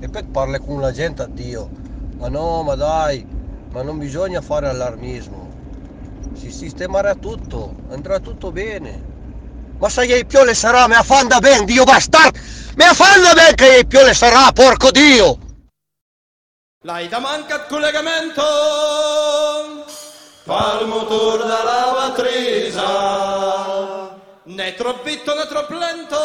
e poi parli con la gente a Dio. Ma no, ma dai, ma non bisogna fare allarmismo. Si sistemerà tutto, andrà tutto bene. Ma se gli piole sarà, mi affanda bene, Dio bastardo! Mi affanda bene che gli piole sarà, porco Dio! L'hai da mancat collegamento Pal motor da lavatrice Né troppo vitto né troppo lento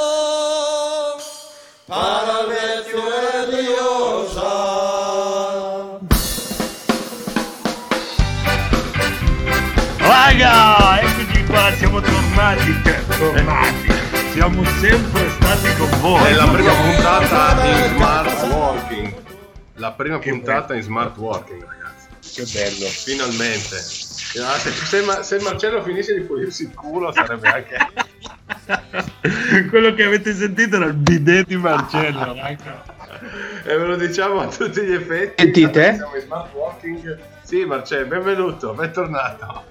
Raga, eccoci qua, siamo tornati, tornati. Siamo sempre stati con voi. È la prima puntata in smart working. La prima puntata in smart working, ragazzi. Che bello. Finalmente. Se, se Ma- se Marcello finisse di pulirsi il culo sarebbe anche... Quello che avete sentito era il bidet di Marcello. E ve lo diciamo a tutti gli effetti. Sentite? Siamo in smart working. Sì, Marcello, benvenuto, bentornato.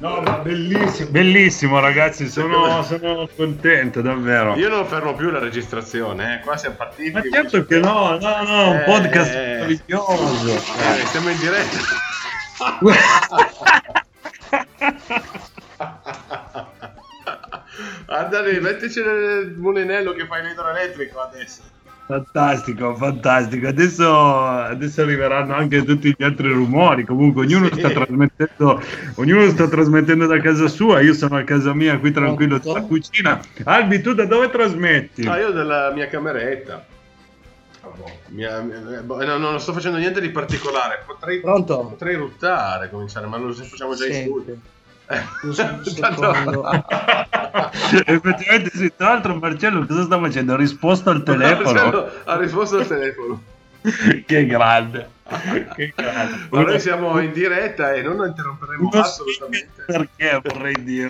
No, ma bellissimo. Bellissimo, ragazzi, sono, sono contento, davvero. Io non fermo più la registrazione, eh. qua siamo partiti. Ma certo che no, no, no, un Eh, podcast eh. meraviglioso. Eh, siamo in diretta. Andali, mettici il mulinello che fai l'idroelettrico adesso. Fantastico, fantastico. Adesso, adesso arriveranno anche tutti gli altri rumori. Comunque, ognuno Sì. sta trasmettendo, ognuno sta trasmettendo da casa sua. Io sono a casa mia qui tranquillo Pronto? nella cucina. Albi, tu da dove trasmetti? Ah, io della mia cameretta. Mia- mia- boh, no, non sto facendo niente di particolare. Potrei, Pronto? potrei ruttare, cominciare, ma lo facciamo già in Senti. studio. Eh. Effettivamente, sì. Tra l'altro, Marcello, cosa sta facendo? Ha risposto al telefono. Marcello ha risposto al telefono. che grande, che grande. Ma noi siamo in diretta e non lo interromperemo Uno assolutamente. Perché vorrei dire?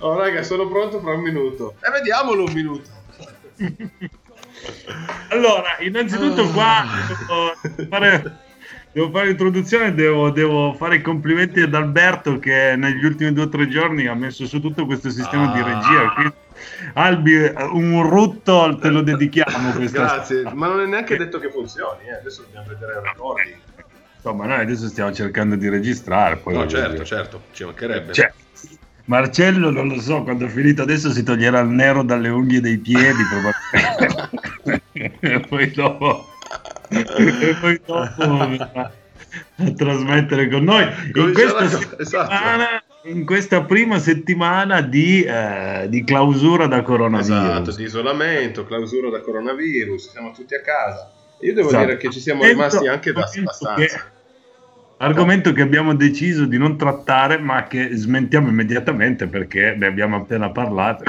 Oh, raga, sono pronto fra un minuto. E vediamolo un minuto. Allora, innanzitutto qua devo fare, devo fare l'introduzione, devo, devo fare i complimenti ad Alberto che negli ultimi due o tre giorni ha messo su tutto questo sistema di Ah. regia. Quindi, Albi, un rutto te lo dedichiamo Grazie, ma non è neanche detto che funzioni, eh. adesso dobbiamo vedere il recording. Insomma, noi adesso stiamo cercando di registrare. Poi No, certo, dire. certo, ci mancherebbe. Cioè, Marcello non lo so, quando è finito adesso si toglierà il nero dalle unghie dei piedi probabilmente. e poi dopo e poi dopo a trasmettere con noi in questa, esatto. in questa prima settimana di, eh, di clausura da coronavirus. Esatto, di isolamento, clausura da coronavirus, siamo tutti a casa. Io devo Esatto. dire che ci siamo rimasti anche da abbastanza. che- Argomento che abbiamo deciso di non trattare, ma che smentiamo immediatamente perché ne abbiamo appena parlato.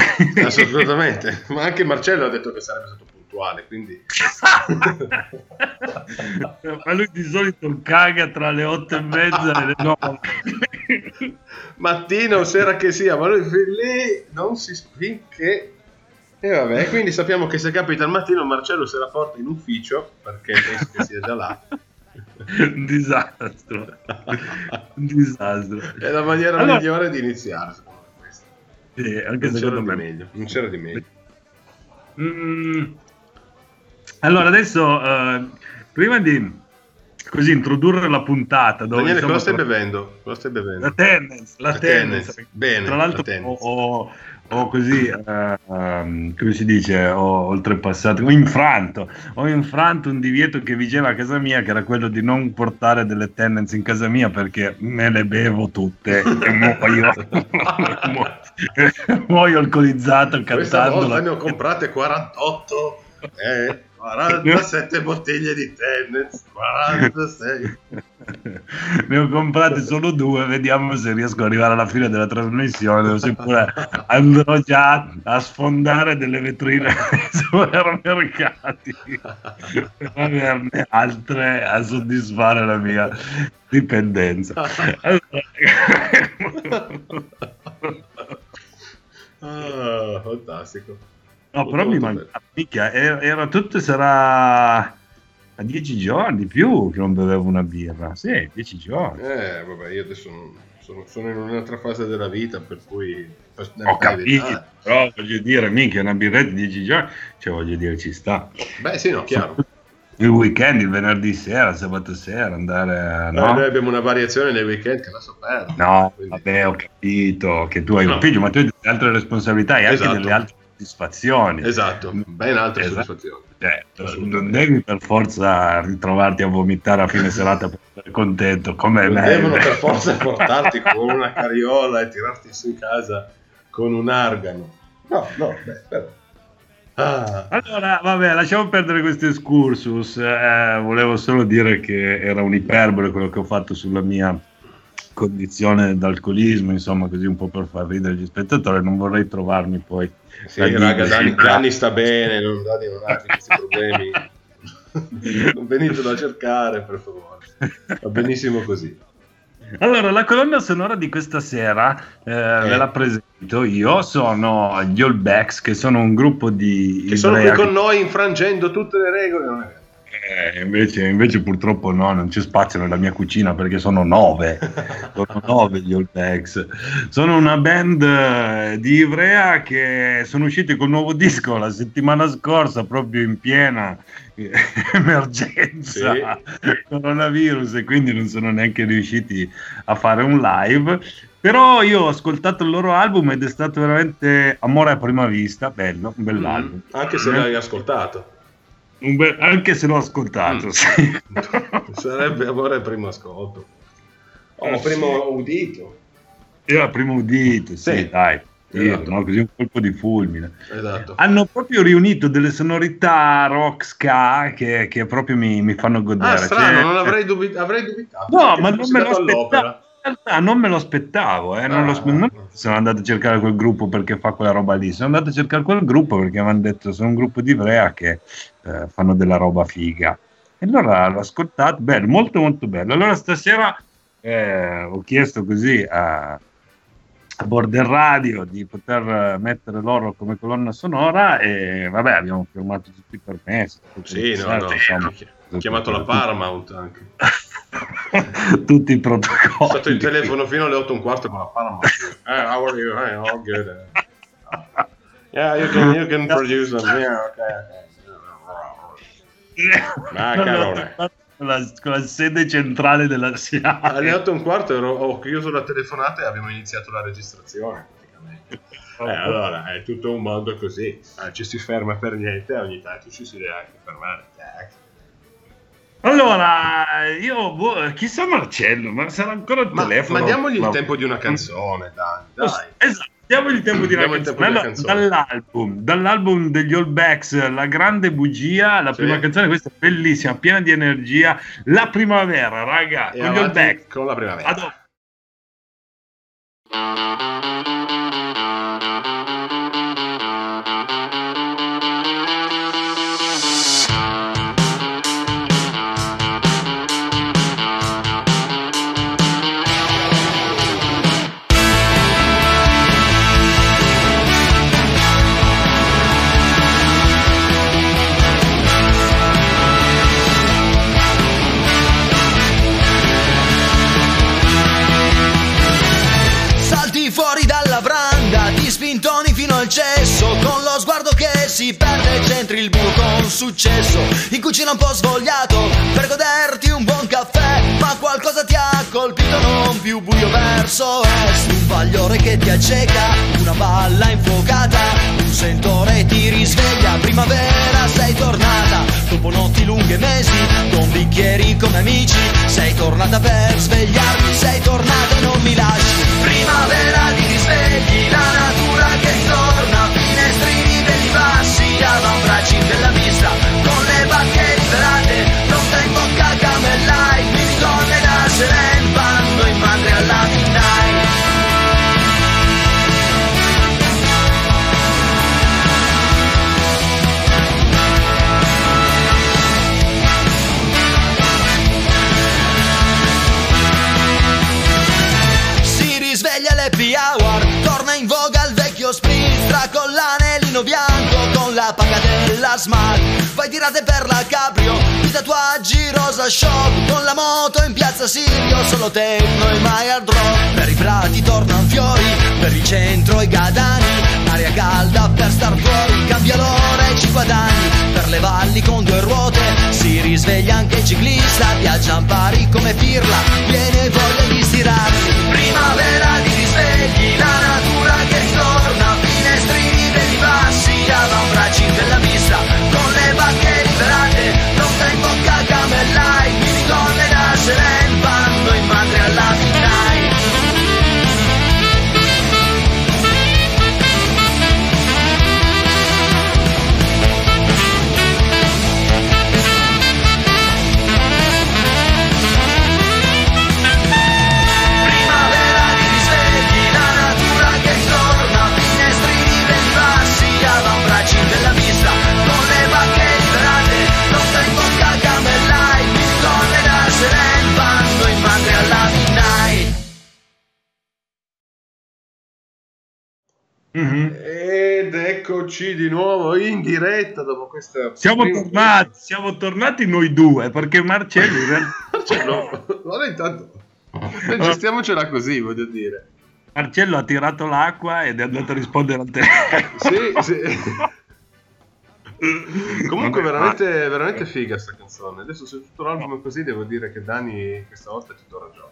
Assolutamente, ma anche Marcello ha detto che sarebbe stato puntuale, quindi ma lui di solito caga tra le otto e mezza e le nove. mattino o sera che sia, ma lui fin lì non si finché... E vabbè, quindi sappiamo che se capita al mattino Marcello se la porta in ufficio, perché penso che sia già là. Un disastro. Un disastro. È la maniera Allora- migliore di iniziare, secondo me. questa. Sì, anche Non c'era secondo di me. meglio. Non c'era di meglio. Mm. Allora, adesso, eh, prima di così introdurre la puntata, dove Daniele, insomma, cosa stai bevendo? Cosa stai bevendo? La tennis, la, La tennis. tennis. Bene, Tra l'altro la ho, ho- così, eh, ehm, come si dice, ho oltrepassato, ho infranto, ho infranto un divieto che vigeva a casa mia, che era quello di non portare delle tennis in casa mia perché me le bevo tutte e muoio, muoio alcolizzato Questa cantando. volta ne ho comprate 48 e 47 bottiglie di tennis, 46. ne ho comprate solo due, vediamo se riesco ad arrivare alla fine della trasmissione, o se pure andrò già a sfondare delle vetrine ai supermercati per averne altre a soddisfare la mia dipendenza. Allora- Ah, fantastico. No, però mi Molto manca, mica, era, era tutto, sarà a dieci giorni più che non bevevo una birra. Sì, dieci giorni. Eh, vabbè, io adesso non- sono, sono in un'altra fase della vita, per cui per- Ho capito, però voglio dire, mica una birretta di 10 giorni, cioè voglio dire, ci sta. Beh, sì, no, chiaro. Il weekend, il venerdì sera, sabato sera, andare a... Eh, No, noi abbiamo una variazione nei weekend che adesso perdo. no Quindi- vabbè, ho capito che tu hai No. un figlio, ma tu hai delle altre responsabilità e anche Esatto. delle altre soddisfazioni. Esatto, ben altre Esatto. soddisfazioni. Cioè, non devi per forza ritrovarti a vomitare a fine serata per essere contento, come Non me. devono per forza portarti con una carriola e tirarti su in casa con un argano. No, no, beh, però. Ah, Allora, vabbè, lasciamo perdere questo excursus. eh, volevo solo dire che era un'iperbole quello che ho fatto sulla mia condizione d'alcolismo, insomma, così un po' per far ridere gli spettatori. Non vorrei trovarmi poi. sì, raga, Dani, Dani sta bene, non Dani non ha questi problemi. non venitelo a cercare, per favore. Va benissimo così. Allora, la colonna sonora di questa sera eh, ve la presento io. Sono gli All Backs, che sono un gruppo di. Che sono qui con noi infrangendo tutte le regole. Eh, invece, invece purtroppo no, non c'è spazio nella mia cucina perché sono nove, sono nove gli All Blacks. Sono una band eh, di Ivrea che sono usciti col nuovo disco la settimana scorsa proprio in piena eh, emergenza coronavirus e quindi non sono neanche riusciti a fare un live. Però io ho ascoltato il loro album ed è stato veramente amore a prima vista, bello, un bell'album. Mm, Anche se l'hai ascoltato. Un bel- anche se l'ho ascoltato, Mm. sì. Sarebbe amore al primo ascolto. O primo udito. Io la prima udito, sì, Sì. dai. Sì, Esatto. no, così un colpo di fulmine. Esatto. Hanno proprio riunito delle sonorità rock ska che, che proprio mi, mi fanno godere. Ah, strano, Cioè- non avrei, dubi- avrei dubitato. No, ma non me lo aspettavo. Realtà non me lo aspettavo, eh, non Ah. lo non sono andato a cercare quel gruppo perché fa quella roba lì, sono andato a cercare quel gruppo perché mi hanno detto sono un gruppo di Ivrea che eh, fanno della roba figa. E allora l'ho ascoltato, bello, molto molto bello. Allora stasera eh, ho chiesto così a, a Border Radio di poter eh, mettere loro come colonna sonora e vabbè abbiamo firmato tutti i permessi. Sì, no, no. insomma. Ho chiamato la Paramount anche. tutti i protocolli. stato il telefono fino alle 8 e un quarto con la Paramount. Eh, how are you? Hey, all good. Yeah, you can, you can produce them. Yeah, okay, okay. Ma l'ho carone. con la, con la sede centrale della SIA. Alle 8 e un quarto ero- ho chiuso la telefonata e abbiamo iniziato la registrazione. praticamente. Eh, allora, è tutto un mondo così. Eh, ci si ferma per niente, ogni tanto ci si deve anche fermare. Eh, Allora, io, boh, chissà Marcello, ma sarà ancora il Ma, telefono? ma diamogli il Ma- tempo di una canzone, dai. dai. Esatto, diamogli il tempo di una il canzone. tempo di una Allora, canzone. Dall'album, dall'album degli All Backs, La grande bugia, la Sì. prima canzone, questa è bellissima, piena di energia. La primavera, raga, E con gli All Backs. con la primavera. A con successo In cucina un po' svogliato, per goderti un buon caffè Ma qualcosa ti ha colpito, non più buio verso est. Un bagliore che ti acceca, una balla infuocata Un sentore ti risveglia, primavera sei tornata Dopo notti lunghe e mesi, con bicchieri come amici Sei tornata per svegliarmi, sei tornata e non mi lasci. Primavera di risvegli, la natura che torna passi, avambracci della vista Con le bacche liberate, pronta in bocca smart. Fai tirate per la cabrio, di tatuaggi rosa shock Con la moto in piazza Sirio Solo techno e mai hard rock Per i prati tornano fiori Per il centro i gadani Aria calda per star fuori Cambia l'ora e ci guadagni. Per le valli con due ruote Si risveglia anche il ciclista Viaggia a pari come pirla Viene voglia di stirarsi. Primavera di risvegli La natura che ritorna Finestrini vedi bassi Avambracci della vista Con Mhm. Ed eccoci di nuovo in diretta dopo questa... Siamo tornati, siamo tornati noi due perché Marcello no, guarda intanto... Gestiamocela così, voglio dire. Marcello ha tirato l'acqua ed è andato a rispondere al telefono. Sì, sì. Comunque veramente, veramente figa sta canzone. Adesso su tutto l'album è così devo dire che Dani questa volta ti do ragione.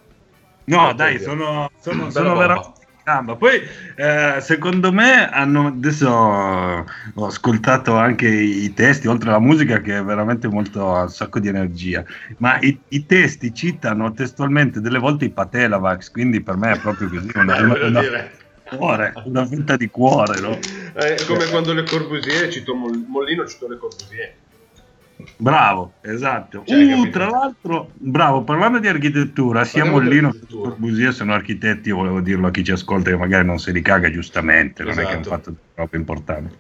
No, dai, sono, sono, sono veramente gamba. Poi, eh, secondo me, hanno, adesso ho ascoltato anche i testi, oltre alla musica, che è veramente molto, ha un sacco di energia. Ma i, i testi citano testualmente delle volte i Patelavax, quindi per me è proprio così, una, Eh, una, una- cuore, una fetta di cuore, no? È come quando le Corbusier, cito Mol- Mollino, cito le Corbusier. Bravo, esatto. Cioè, Uh, tra l'altro, bravo, parlando di architettura, sia di Mollino che. Corbusier sono architetti, volevo dirlo a chi ci ascolta che magari non si ricaga giustamente, non è che hanno Esatto. fatto troppo importanti.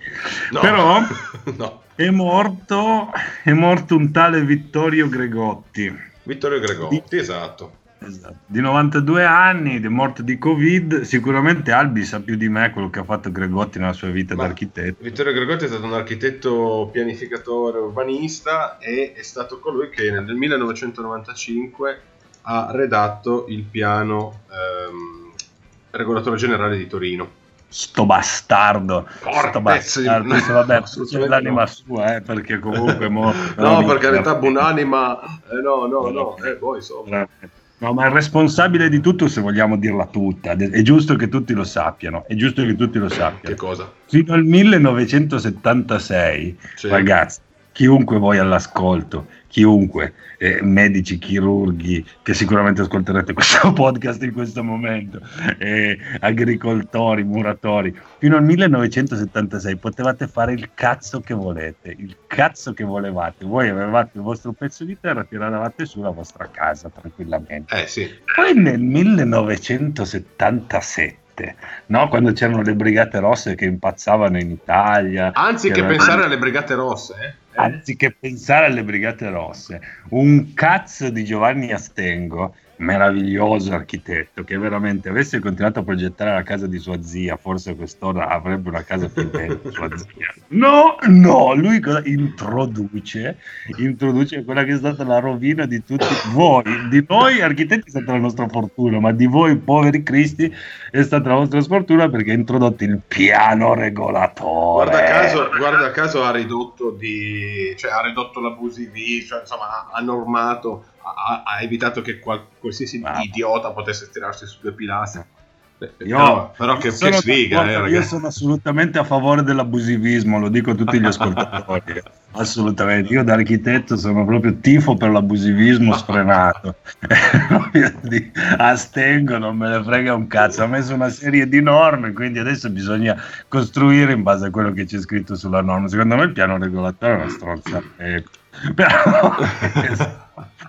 No. Però no. è morto, è morto un tale Vittorio Gregotti. Vittorio Gregotti, esatto. Esatto. Di 92 anni, è morto di Covid. Sicuramente Albi sa più di me quello che ha fatto Gregotti nella sua vita Ma da architetto. Vittorio Gregotti è stato un architetto pianificatore urbanista e è stato colui che nel 1995 ha redatto il piano ehm, regolatore generale di Torino. Sto bastardo, Porca sto bastardo. Adesso, vabbè, Assolutamente l'anima no. sua, eh, perché comunque morto. No, per carità, buonanima. Eh, no, no, no. Eh, poi insomma. No, ma il responsabile di tutto, se vogliamo dirla tutta, è giusto che tutti lo sappiano, è giusto che tutti lo Che sappiano. cosa? Fino al 1976, Sì. ragazzi, chiunque voi all'ascolto, chiunque, eh, medici, chirurghi, che sicuramente ascolterete questo podcast in questo momento, eh, agricoltori, muratori, fino al 1976 potevate fare il cazzo che volete, il cazzo che volevate. Voi avevate il vostro pezzo di terra, tiravate su la vostra casa tranquillamente. Eh sì. Poi nel 1977, no? quando c'erano le brigate rosse che impazzavano in Italia, Anziché che avevano- pensare alle brigate rosse, eh? Anziché pensare alle brigate rosse, un cazzo di Giovanni Astengo, meraviglioso architetto, che veramente avesse continuato a progettare la casa di sua zia, forse quest'ora avrebbe una casa più bella sua zia. No, no, lui cosa introduce? Introduce quella che è stata la rovina di tutti voi, di noi architetti è stata la nostra fortuna, ma di voi poveri cristi è stata la vostra sfortuna perché ha introdotto il piano regolatore. Guarda caso, guarda caso ha ridotto di, cioè ha ridotto l'abusivismo, cioè, insomma ha normato, ha, ha evitato che qual- qualsiasi Bravo. idiota potesse tirarsi su due pilastri. Eh, Io, però, però che, che sfiga, eh, io sono assolutamente a favore dell'abusivismo, lo dico a tutti gli ascoltatori. assolutamente, io da architetto sono proprio tifo per l'abusivismo sfrenato. Astengo, non me ne frega un cazzo. Ha messo una serie di norme, quindi adesso bisogna costruire in base a quello che c'è scritto sulla norma. Secondo me il piano regolatore è una stronza. Eh, però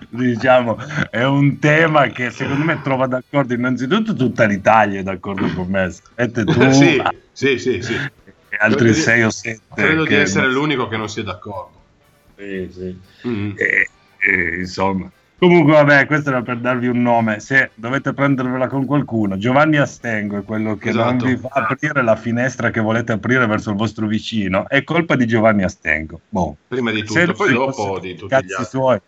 diciamo è un tema che secondo me trova d'accordo innanzitutto tutta l'Italia è d'accordo con me Aspetta tu sì, sì, sì, sì. e altri Credo di- 6 o 7 Credo di essere l'unico che non sia d'accordo. sì, sì. Mm. E- e, insomma Comunque, vabbè, questo era per darvi un nome. Se dovete prendervela con qualcuno, Giovanni Astengo è quello che non Esatto. vi fa aprire la finestra che volete aprire verso il vostro vicino. È colpa di Giovanni Astengo. Boh. Prima di Se tutto, poi lui dopo di tutti gli cazzi altri. suoi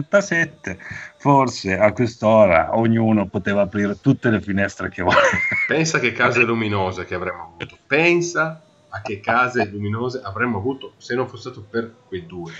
77, forse a quest'ora ognuno poteva aprire tutte le finestre che voleva. Pensa che case luminose che avremmo avuto. Pensa a che case luminose avremmo avuto se non fosse stato per quei due.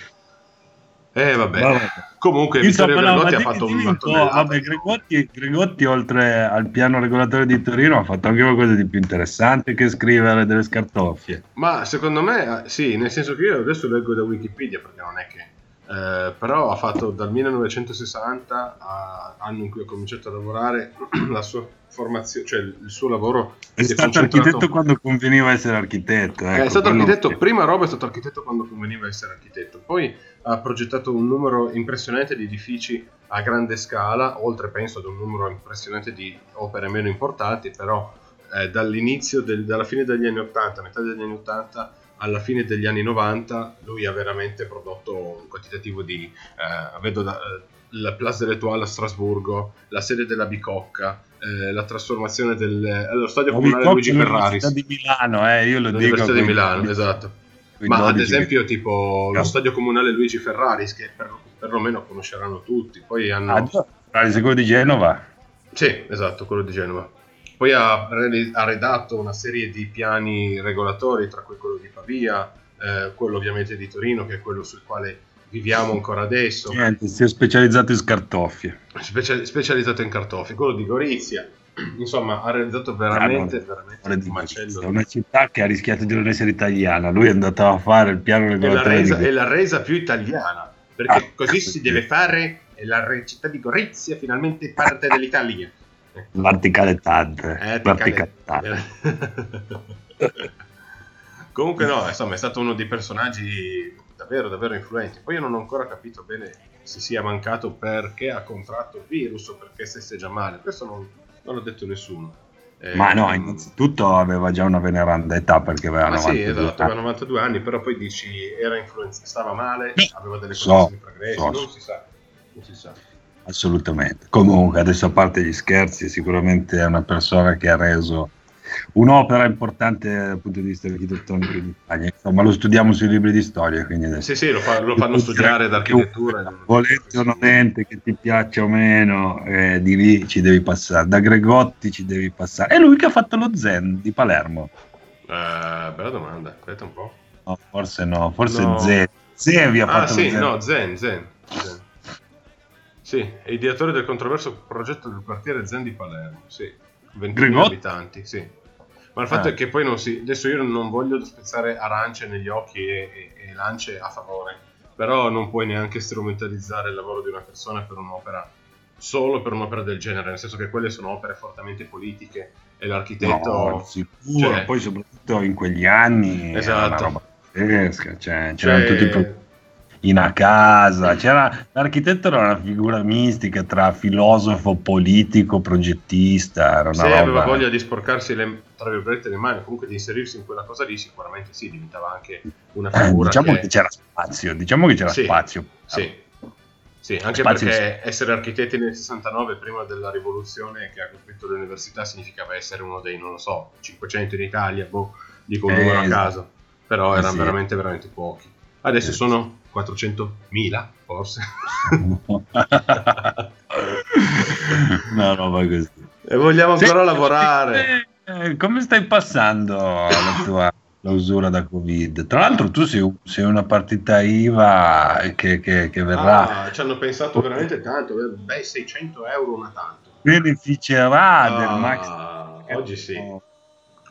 Eh vabbè. Vabbè. Comunque Insomma, Vittorio ma Gregotti ha fatto un tonnellata. vabbè, Gregotti, Gregotti, oltre al piano regolatore di Torino, ha fatto anche qualcosa di più interessante che scrivere delle scartoffie. Ma secondo me sì, nel senso che io adesso leggo da Wikipedia perché non è che... eh, però ha fatto dal 1960 a- anno in cui ha cominciato a lavorare la sua formazione, cioè il suo lavoro È si stato concentrato- architetto quando conveniva essere architetto. Eh, ecco, è stato architetto, prima roba è stato architetto quando conveniva essere architetto, poi ha progettato un numero impressionante di edifici a grande scala, oltre penso ad un numero impressionante di opere meno importanti, però eh, dall'inizio, del- dalla fine degli anni 80, metà degli anni 80 alla fine degli anni 90, lui ha veramente prodotto un quantitativo di... eh, vedo da, eh, la Place de l'Etoile a Strasburgo, la sede della Bicocca, eh, la trasformazione del... allo stadio comunale Bicocca Luigi Ferraris. di Milano, eh, io lo dico. L'Università di Milano, esatto. Ma ad 12 esempio, tipo lo No. stadio comunale Luigi Ferraris, che per, perlomeno conosceranno tutti. Poi hanno. Ah, il secondo di Genova. Sì, esatto, quello di Genova. Poi ha, ha redatto una serie di piani regolatori, tra cui quello di Pavia, eh, quello ovviamente di Torino, che è quello sul quale viviamo ancora adesso, Niente, si è specializzato in scartoffie. Specia- specializzato in cartofi, quello di Gorizia. Insomma, ha realizzato veramente, Ah, no, veramente un macello. È una città che ha rischiato di non essere italiana. Lui è andato a fare il piano È la, regolatore resa, è la resa più italiana perché Ah, così si sì. deve fare e la città di Gorizia finalmente parte dell'Italia verticale tante. eh, verticale ticale- tante. comunque no insomma è stato uno dei personaggi davvero davvero influenti poi io non ho ancora capito bene se sia mancato perché ha contratto il virus o perché stesse già male questo non, non l'ha detto nessuno Eh, Ma no, innanzitutto aveva già una veneranda età perché aveva Ma sì, 92 esatto, anni. aveva 92 anni, però poi dici era influenzato, stava male, aveva delle So, condizioni pregresse, so. non si sa, non si sa. Assolutamente. Comunque, adesso a parte gli scherzi, sicuramente è una persona che ha reso un'opera importante dal punto di vista architettonico in Italia. Insomma, lo studiamo sui libri di storia, quindi adesso. Sì, sì, lo, fa- lo fanno studiare d'architettura. Volente o nolente, che ti piaccia o meno, eh, di lì ci devi passare. Da Gregotti ci devi passare. È lui che ha fatto lo Zen di Palermo. Eh, bella domanda, aspetta un po'. No, forse no, forse No. Zen. Zevi ha Ah fatto sì, lo Zen. no, Zen, Zen. Zen. Sì, è ideatore del controverso progetto del quartiere Zen di Palermo, sì. 20.000 Gregotti? abitanti, sì. Ma il fatto Ah. è che poi non si... Adesso io non voglio spezzare arance negli occhi e, e- e lance a favore, però non puoi neanche strumentalizzare il lavoro di una persona per un'opera solo per un'opera del genere, nel senso che quelle sono opere fortemente politiche e l'architetto... No, sicuro, cioè- poi soprattutto in quegli anni Esatto. era una roba pazzesca, cioè, c'erano cioè, tutti i pro- in a casa, c'era, l'architetto era una figura mistica tra filosofo, politico, progettista, era una se roba... aveva voglia di sporcarsi le, tra virgolette le mani, comunque di inserirsi in quella cosa lì, sicuramente sì, diventava anche una Eh, figura diciamo che... che c'era spazio, diciamo che c'era Sì, spazio. Sì, sì, anche Spazio perché essere architetti nel 69, prima della rivoluzione che ha colpito l'università, significava essere uno dei, non lo so, 500 in Italia, boh, dico un Eh, numero a esatto. caso, però Eh, erano sì. veramente, veramente pochi. Adesso Eh, sono 400.000, forse. una roba così. e vogliamo ancora Sì, lavorare. eh, come stai passando la tua clausura da Covid? Tra l'altro tu sei, sei una partita IVA che, che- che verrà, Ah, ci hanno pensato veramente tanto, eh, beh, 600 euro una tanto. beneficerà del Ah, Max. oggi sì.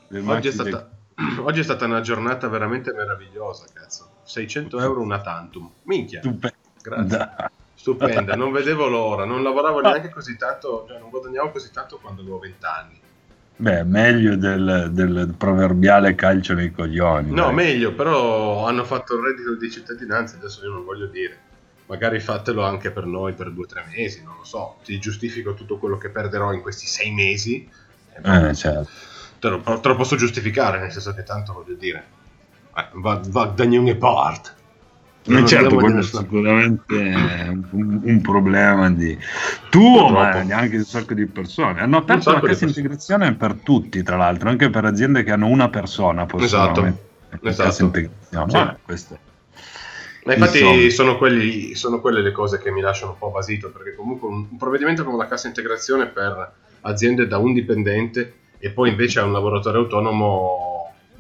del Oggi è, stata, oggi è stata una giornata veramente meravigliosa, cazzo. 600 euro una tantum. Minchia, Stupenda. grazie. Stupenda, non vedevo l'ora, non lavoravo neanche così tanto, cioè non guadagnavo così tanto quando avevo 20 anni. Beh, meglio del, del proverbiale calcio nei coglioni. No, dai. meglio, però hanno fatto il reddito di cittadinanza, adesso io non voglio dire. Magari fatelo anche per noi per due o tre mesi, non lo so. Ti giustifico tutto quello che perderò in questi sei mesi. Eh, certo. Te lo, te lo posso giustificare, nel senso che tanto voglio dire. Eh, Va, va da Young e part. Ma Non certo, quello è sicuramente un, un problema di tuo, ma neanche di un sacco di persone. Hanno aperto la cassa integrazione per tutti, tra l'altro, anche per aziende che hanno una persona Esatto, esatto. cassa integrazione. Sì. Vabbè, questo- Ma infatti sono, quelli- sono quelle le cose che mi lasciano un po' basito, perché comunque un, un provvedimento come la cassa integrazione per aziende da un dipendente e poi invece a un lavoratore autonomo,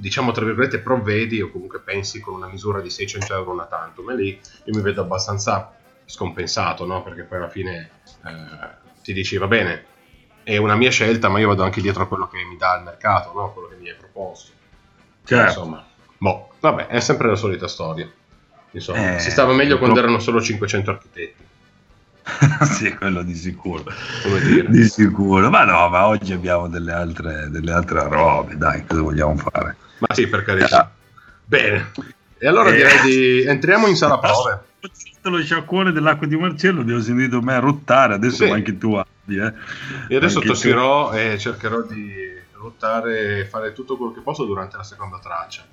diciamo tra virgolette, provvedi o comunque pensi con una misura di 600 euro una tantum, e lì io mi vedo abbastanza scompensato, no? Perché poi alla fine eh, ti dici va bene, è una mia scelta, ma io vado anche dietro a quello che mi dà il mercato, no? Quello che mi è proposto. Certo. Insomma, boh, vabbè, è sempre la solita storia. Insomma, Eh, si stava meglio quando erano solo 500 architetti. sì, quello di sicuro. Come dire. Di sicuro. Ma no, ma oggi abbiamo delle altre, delle altre robe, dai, cosa vogliamo fare? Ma sì, per carità. Bene. E allora Eh. direi di entriamo in sala prove. Lo sciacquone dell'acqua di Marcello, ho sentito me ruttare, adesso Sì. anche tu abbi, eh. Io adesso Anche tu. tossirò e cercherò di ruttare e fare tutto quello che posso durante la seconda traccia. È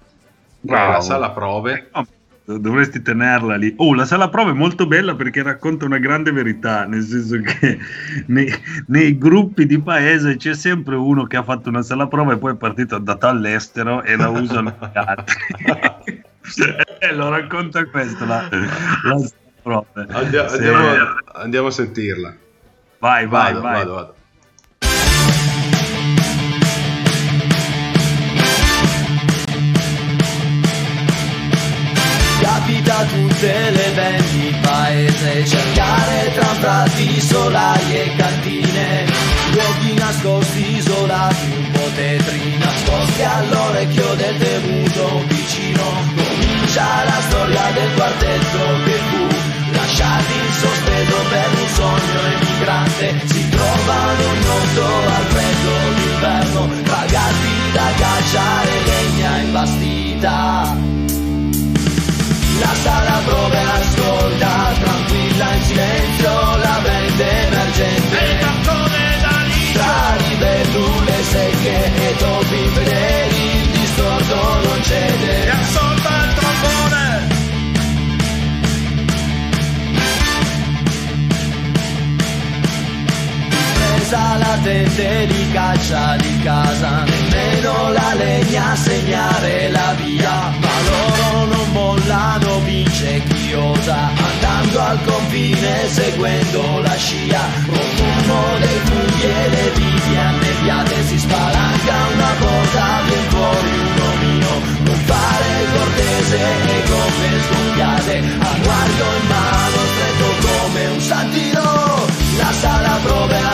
la Bravo. sala prove. No, Dovresti tenerla lì. Oh, la sala prova è molto bella perché racconta una grande verità, nel senso che nei, nei gruppi di paese c'è sempre uno che ha fatto una sala prova e poi è partito è andato all'estero e la usano gli altri. Eh, lo racconta questo la, la sala prova. Andia- Sì. andiamo, andiamo a sentirla. Vai, vai, Vado, vai. vado, vado. Tutte le band paese Cercare tra prati, solari e cantine. Luoghi nascosti, isolati, un po' tetri Nascosti all'orecchio del temuto vicino. Comincia la storia del quartetto che fu Lasciati in sospeso per un sogno emigrante. Si trovano in moto al freddo d'inverno Pagati da caccia e legna imbastita la sala prove ascolta, tranquilla in silenzio, la band emergente. E il bancone da lì. Tra libellule secche e topi fedeli, il distorto non cede. Presa la tente li caccia di casa, nemmeno la legna a segnare la via, ma loro non mollano, vince chi osa, andando al confine seguendo la scia, profumo dei funghi e le viti annebbiate, si spalanca una porta, vien fuori un omino, non fare il cortese e gomme sgonfiate, acquario in mano stretto come un santino, la sala prove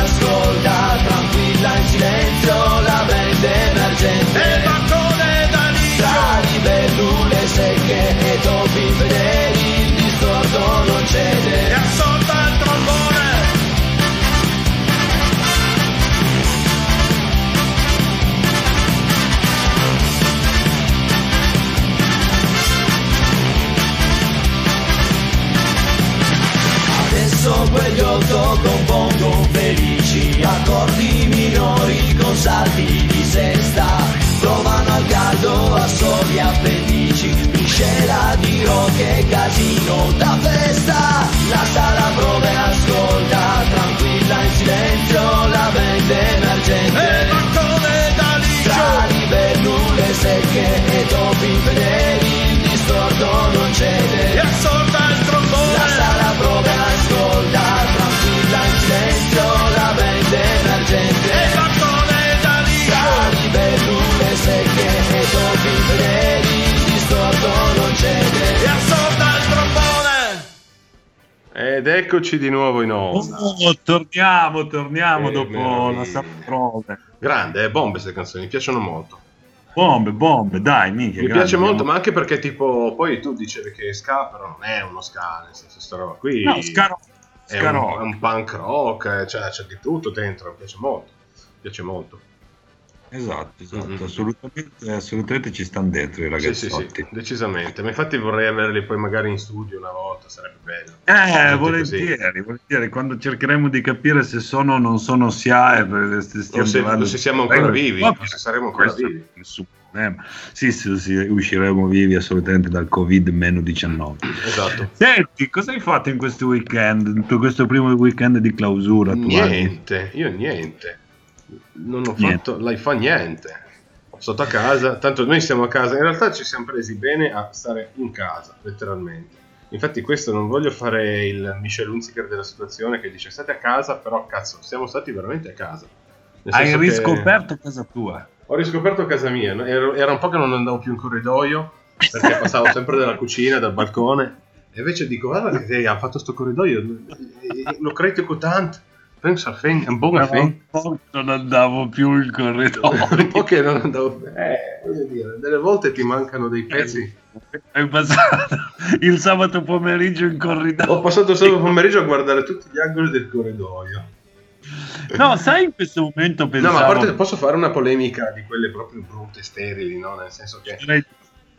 eccoci di nuovo in onda. Oh, torniamo, torniamo Che dopo meraviglia. la sala prove. Grande, eh, bombe queste canzoni, mi piacciono molto. Bombe, bombe, dai, minchia. Mi grande, piace molto, andiamo- ma anche perché tipo, poi tu dicevi che ska, però non è uno ska, nel senso, sta roba qui No, scaro. è, un, è un punk rock, eh, cioè, c'è di tutto dentro, mi piace molto, mi piace molto. Esatto, esatto, Mm. assolutamente, assolutamente ci stanno dentro i Sì, ragazzotti. sì, sì, decisamente. Ma infatti vorrei averli poi magari in studio una volta, sarebbe bello. Eh, volentieri, volentieri, quando cercheremo di capire se sono o non sono SIAE, stiamo O se- o se siamo ancora vivi, no, se saremo ancora vivi. nessun problema. Sì, sì, sì, usciremo vivi assolutamente dal Covid-19. Esatto. Senti, cosa hai fatto in questo weekend, in questo primo weekend di clausura? Niente, io niente. Non ho Niente. fatto l'hai fa niente. Sotto a casa, tanto noi siamo a casa, in realtà ci siamo presi bene a stare in casa, letteralmente. Infatti questo non voglio fare il Michel Hunziker della situazione che dice state a casa, però cazzo, siamo stati veramente a casa. Nel Hai senso che riscoperto casa tua? Ho riscoperto casa mia, no? Era un po' che non andavo più in corridoio, perché passavo sempre dalla cucina, dal balcone, e invece dico, guarda che ha fatto sto corridoio, lo critico tanto, penso a Feng, è un buon che non andavo più in corridoio. un po' che non andavo eh, voglio dire, delle volte ti mancano dei pezzi. Hai passato il sabato pomeriggio in corridoio. Ho passato solo il pomeriggio a guardare tutti gli angoli del corridoio. No, sai, in questo momento No, pensavo... ma a parte posso fare una polemica di quelle proprio brutte, sterili, no? Nel senso che... Chiederei,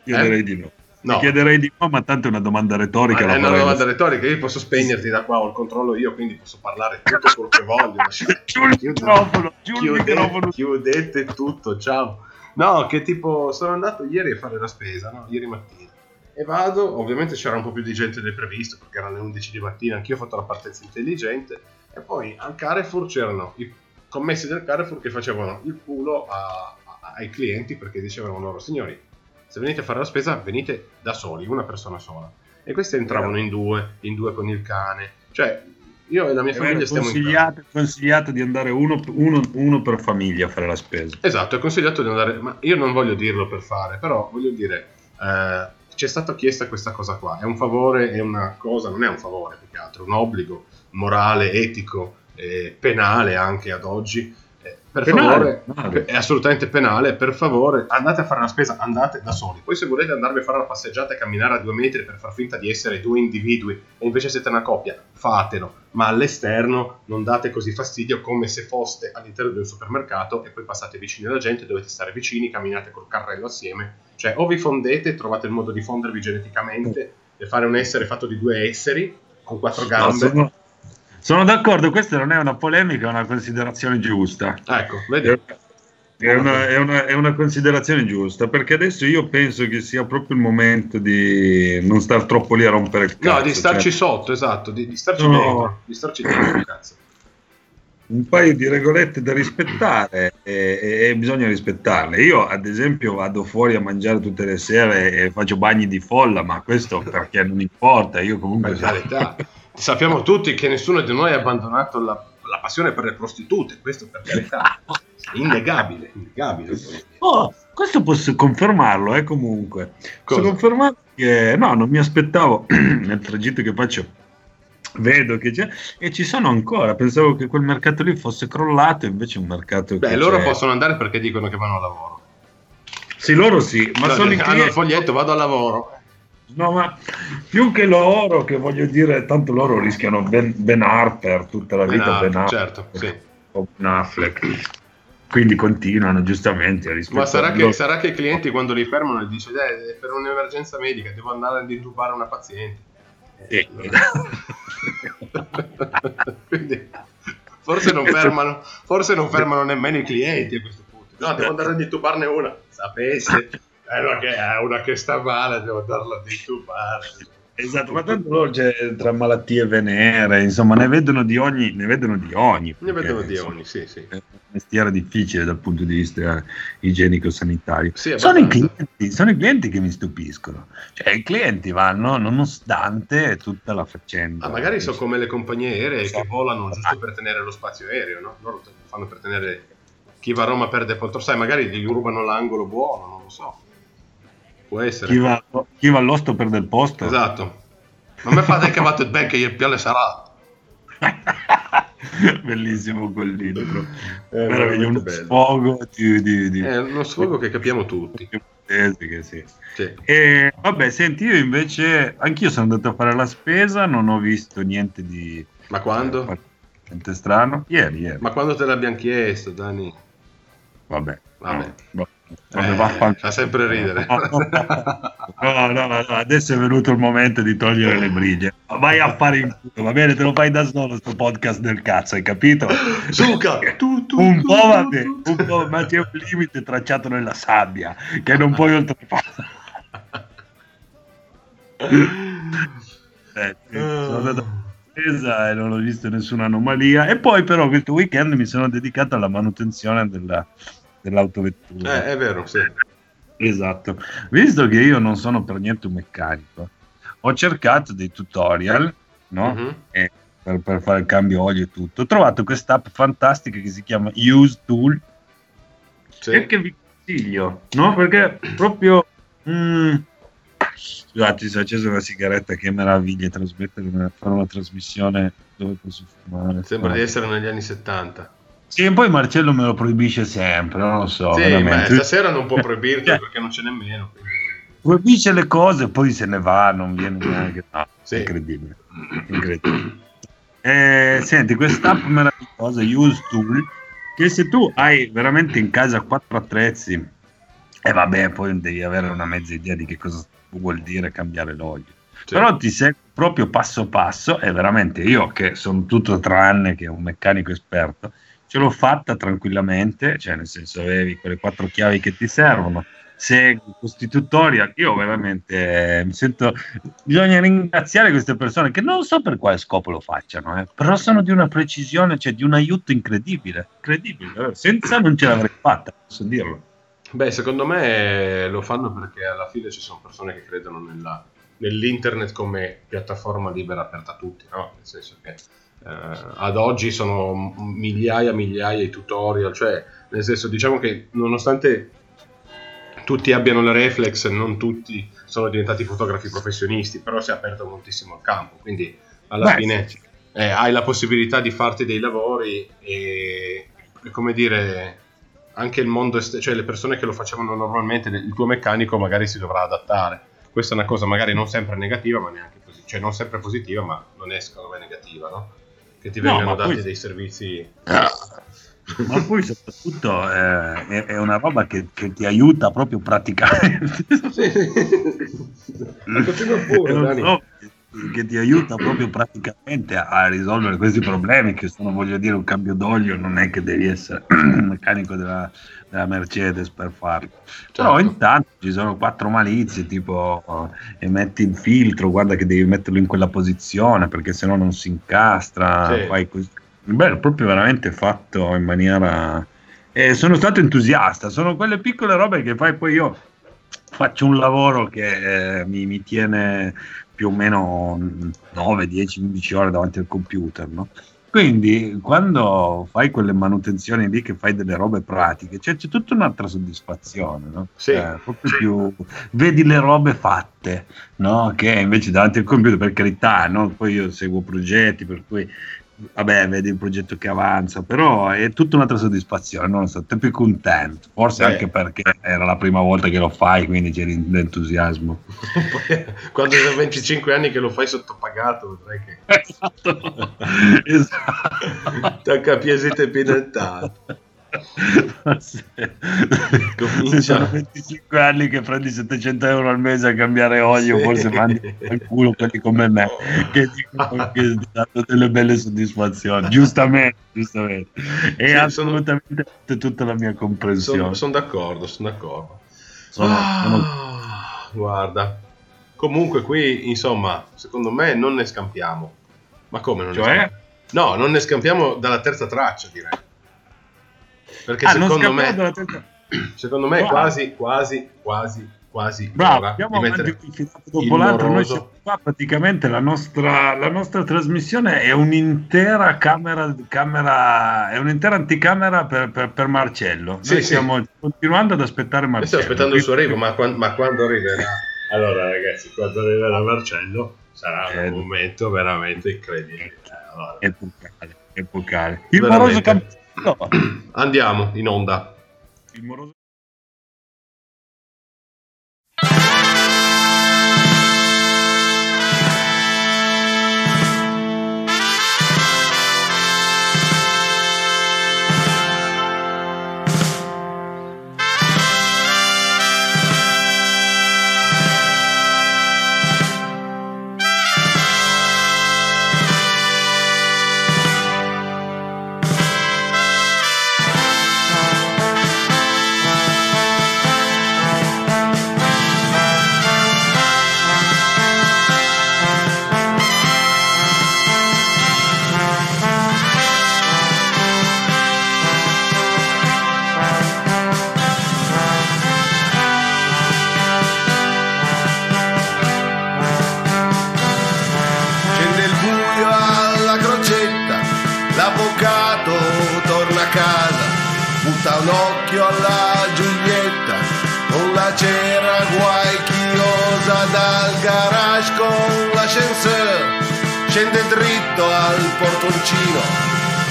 chiederei di no. No. Chiederei di no, ma tanto è una domanda retorica. Ma la è una domanda retorica, io posso spegnerti da qua, ho il controllo io, quindi posso parlare tutto quello che voglio. Giù il chiudete- microfono, giù il microfono. Chiudete tutto, ciao. No, che tipo, sono andato ieri a fare la spesa, no? Ieri mattina. E vado, ovviamente c'era un po' più di gente del previsto, perché erano le 11 di mattina, anch'io ho fatto la partenza intelligente. E poi al Carrefour c'erano i commessi del Carrefour che facevano il culo a- a- ai clienti perché dicevano loro, signori, se venite a fare la spesa venite da soli, una persona sola. E questi entravano in due, in due con il cane. Cioè, io e la mia È famiglia vero, stiamo in casa. consigliato, consigliato di andare uno, uno- uno per famiglia a fare la spesa. Esatto, è consigliato di andare, ma io non voglio dirlo per fare, però voglio dire, eh, ci è stata chiesta questa cosa qua, è un favore, è una cosa, non è un favore più che altro, è un obbligo morale, etico, eh, penale anche ad oggi. Per Penale, favore, penale. è assolutamente penale, per favore andate a fare la spesa, andate da soli. Poi se volete andarvi a fare la passeggiata e camminare a due metri per far finta di essere due individui e invece siete una coppia, fatelo, ma all'esterno non date così fastidio come se foste all'interno di un supermercato e poi passate vicini alla gente, dovete stare vicini, camminate col carrello assieme, cioè o vi fondete, trovate il modo di fondervi geneticamente e fare un essere fatto di due esseri con quattro No, gambe. sono, sono d'accordo, questa non è una polemica, è una considerazione giusta. Ecco, vedi? È, una, è una- è una considerazione giusta perché adesso io penso che sia proprio il momento di non star troppo lì a rompere il cazzo. No, di starci cioè, sotto, esatto, di, di starci No. dentro, di starci dentro, cazzo. un paio di regolette da rispettare e, e- e bisogna rispettarle. Io, ad esempio, vado fuori a mangiare tutte le sere e faccio bagni di folla, ma questo perché non importa. Io comunque. Per carità. Sappiamo tutti che nessuno di noi ha abbandonato la, la passione per le prostitute, questo per carità. Innegabile, innegabile. Oh, questo posso confermarlo, eh, comunque. Posso Cosa? confermare che no, non mi aspettavo nel tragitto che faccio. Vedo che c'è e ci sono ancora. Pensavo che quel mercato lì fosse crollato, invece è un mercato Beh, che loro c'è. possono andare perché dicono che vanno a lavoro. Sì, loro sì, ma No, sono hanno il foglietto, vado a lavoro. No, ma più che loro, che voglio dire, tanto loro rischiano Ben, ben Harper tutta la vita. Ben Affleck, Ben Affleck, certo, sì. o Ben Affleck. Quindi continuano giustamente a rispettare. Ma sarà che, sarà che i clienti quando li fermano dice "Eh, per un'emergenza medica devo andare ad intubare una paziente. Sì. Quindi forse non fermano, forse non fermano nemmeno i clienti a questo punto. No, devo andare ad intubarne una. Sapesse. È una che, è una che sta male, devo andarla ad intubare. Esatto, ma tanto loro c'è tra malattie venere, insomma, ne vedono di ogni, ne vedono di ogni. Ne perché, vedono di insomma, ogni, sì, sì. È un mestiere difficile dal punto di vista igienico-sanitario. Sì, sono, i clienti, sono i clienti che mi stupiscono. Cioè, i clienti vanno nonostante tutta la faccenda. Ah, magari sono come le compagnie aeree che Esatto. volano giusto per tenere lo spazio aereo, no? Loro lo fanno per tenere chi va a Roma perde poltrone, sai, magari gli rubano l'angolo buono, non lo so. Può essere. Chi va, chi va all'osto perde il posto. Esatto. Ma me fate cavato ben che il piale sarà. Bellissimo quel libro. Eh, uno bello. sfogo di, di, di- È uno sfogo che capiamo tutti. che sì. Sì. E vabbè, senti, io invece, anch'io sono andato a fare la spesa, non ho visto niente di... Ma quando? Niente strano. Ieri, ieri. Ma quando te l'abbiamo chiesto, Dani? Vabbè. Vabbè. No, Eh, fa sempre ridere. No, no, no, adesso è venuto il momento di togliere le briglie. Vai a fare in culo, va bene? Te lo fai da solo sto podcast del cazzo, hai capito? Suca! Tu, tu, Un po' vabbè, tu, un po', ma c'è un limite tracciato nella sabbia che non puoi oltrepassare. Eh, sono andato e non ho visto nessuna anomalia. E poi, però, questo weekend mi sono dedicato alla manutenzione della- dell'autovettura. Eh, è vero, sì. Esatto. Visto che io non sono per niente un meccanico, ho cercato dei tutorial no? Mhm. E per, per fare il cambio olio e tutto. Ho trovato quest'app fantastica che si chiama Use Tool Sì. e che vi consiglio, no? Perché proprio... mm, scusate, si è accesa una sigaretta, che meraviglia trasmettere una, fare una trasmissione dove posso fumare. Sembra di essere negli anni 70. Sì, e poi Marcello me lo proibisce sempre, non lo so. sì, veramente. beh, stasera non può proibirti Eh. perché non c'è nemmeno. proibisce le cose poi se ne va, non viene neanche. No, Sì. incredibile. incredibile. Eh, senti, quest'app meravigliosa, Use Tool, che se tu hai veramente in casa quattro attrezzi, e vabbè, poi devi avere una mezza idea di che cosa vuol dire cambiare l'olio. Sì. Però ti segue proprio passo passo e veramente io che sono tutto tranne che un meccanico esperto, ce l'ho fatta tranquillamente, cioè nel senso avevi quelle quattro chiavi che ti servono, segui questi tutorial, io veramente eh, mi sento, bisogna ringraziare queste persone che non so per quale scopo lo facciano, eh, però sono di una precisione, cioè di un aiuto incredibile, incredibile, senza non ce l'avrei fatta, posso dirlo. Beh, secondo me lo fanno perché alla fine ci sono persone che credono nella- nell'internet come piattaforma libera aperta a tutti, no? Nel senso che eh, ad oggi sono migliaia e migliaia di tutorial, cioè nel senso diciamo che nonostante tutti abbiano le reflex, non tutti sono diventati fotografi professionisti, però si è aperto moltissimo il campo, quindi alla Beh, fine sì. eh, hai la possibilità di farti dei lavori e, e come dire anche il mondo est- cioè le persone che lo facevano normalmente il tuo meccanico magari si dovrà adattare questa è una cosa magari non sempre negativa ma neanche così cioè non sempre positiva ma non è secondo me negativa no? Che ti No, vengano poi- dati dei servizi. Ma poi soprattutto eh, è, è una roba che, che ti aiuta proprio praticamente. Ma continua pure Dani. che- ti aiuta proprio praticamente a, a risolvere questi problemi che sono, voglio dire, un cambio d'olio non è che devi essere un meccanico della, della Mercedes per farlo. Però Certo. intanto ci sono quattro malizie, tipo eh, metti il filtro, guarda che devi metterlo in quella posizione perché sennò non si incastra, Sì. fai così. Bello, proprio veramente fatto in maniera... E sono stato entusiasta, sono quelle piccole robe che fai poi io faccio un lavoro che eh, mi, mi tiene più o meno 9, 10, 11 ore davanti al computer, no? Quindi quando fai quelle manutenzioni lì che fai delle robe pratiche, cioè, c'è tutta un'altra soddisfazione, no? Sì. Proprio più vedi le robe fatte, no? Che invece davanti al computer, per carità, no? Poi io seguo progetti, per cui vabbè, vedi il progetto che avanza, però è tutta un'altra soddisfazione, non so, te più contento, forse Beh. anche perché era la prima volta che lo fai, quindi c'è l'entusiasmo. Quando hai 25 anni che lo fai sottopagato vedrai che Esatto. esatto. tocca piesete pinettato Se, Comincia. se sono 25 anni che prendi 700 euro al mese a cambiare olio, Sì. forse mandi al culo quelli come me che dicono che ti danno delle belle soddisfazioni. Giustamente, giustamente. E Sì, sono- assolutamente tutta la mia comprensione. sono d'accordo sono d'accordo Sono- Ah, sono- guarda comunque qui insomma secondo me non ne scampiamo ma come non ne Cioè? scampiamo? no non ne scampiamo dalla terza traccia direi perché Ah, secondo me secondo me Guarda. quasi quasi quasi quasi Bravo, filato dopo l'altro. Noi siamo qua, praticamente la nostra, la nostra trasmissione è un'intera camera, camera è un'intera anticamera per, per, per Marcello. Noi Sì, stiamo continuando ad aspettare Marcello. sto aspettando il suo arrivo, ma, quan- ma quando arriverà? Allora, ragazzi, quando arriverà Marcello sarà Eh. un momento veramente incredibile. Allora, Epocale, epocale. Il Veramente. moroso campione. andiamo in onda. Il moroso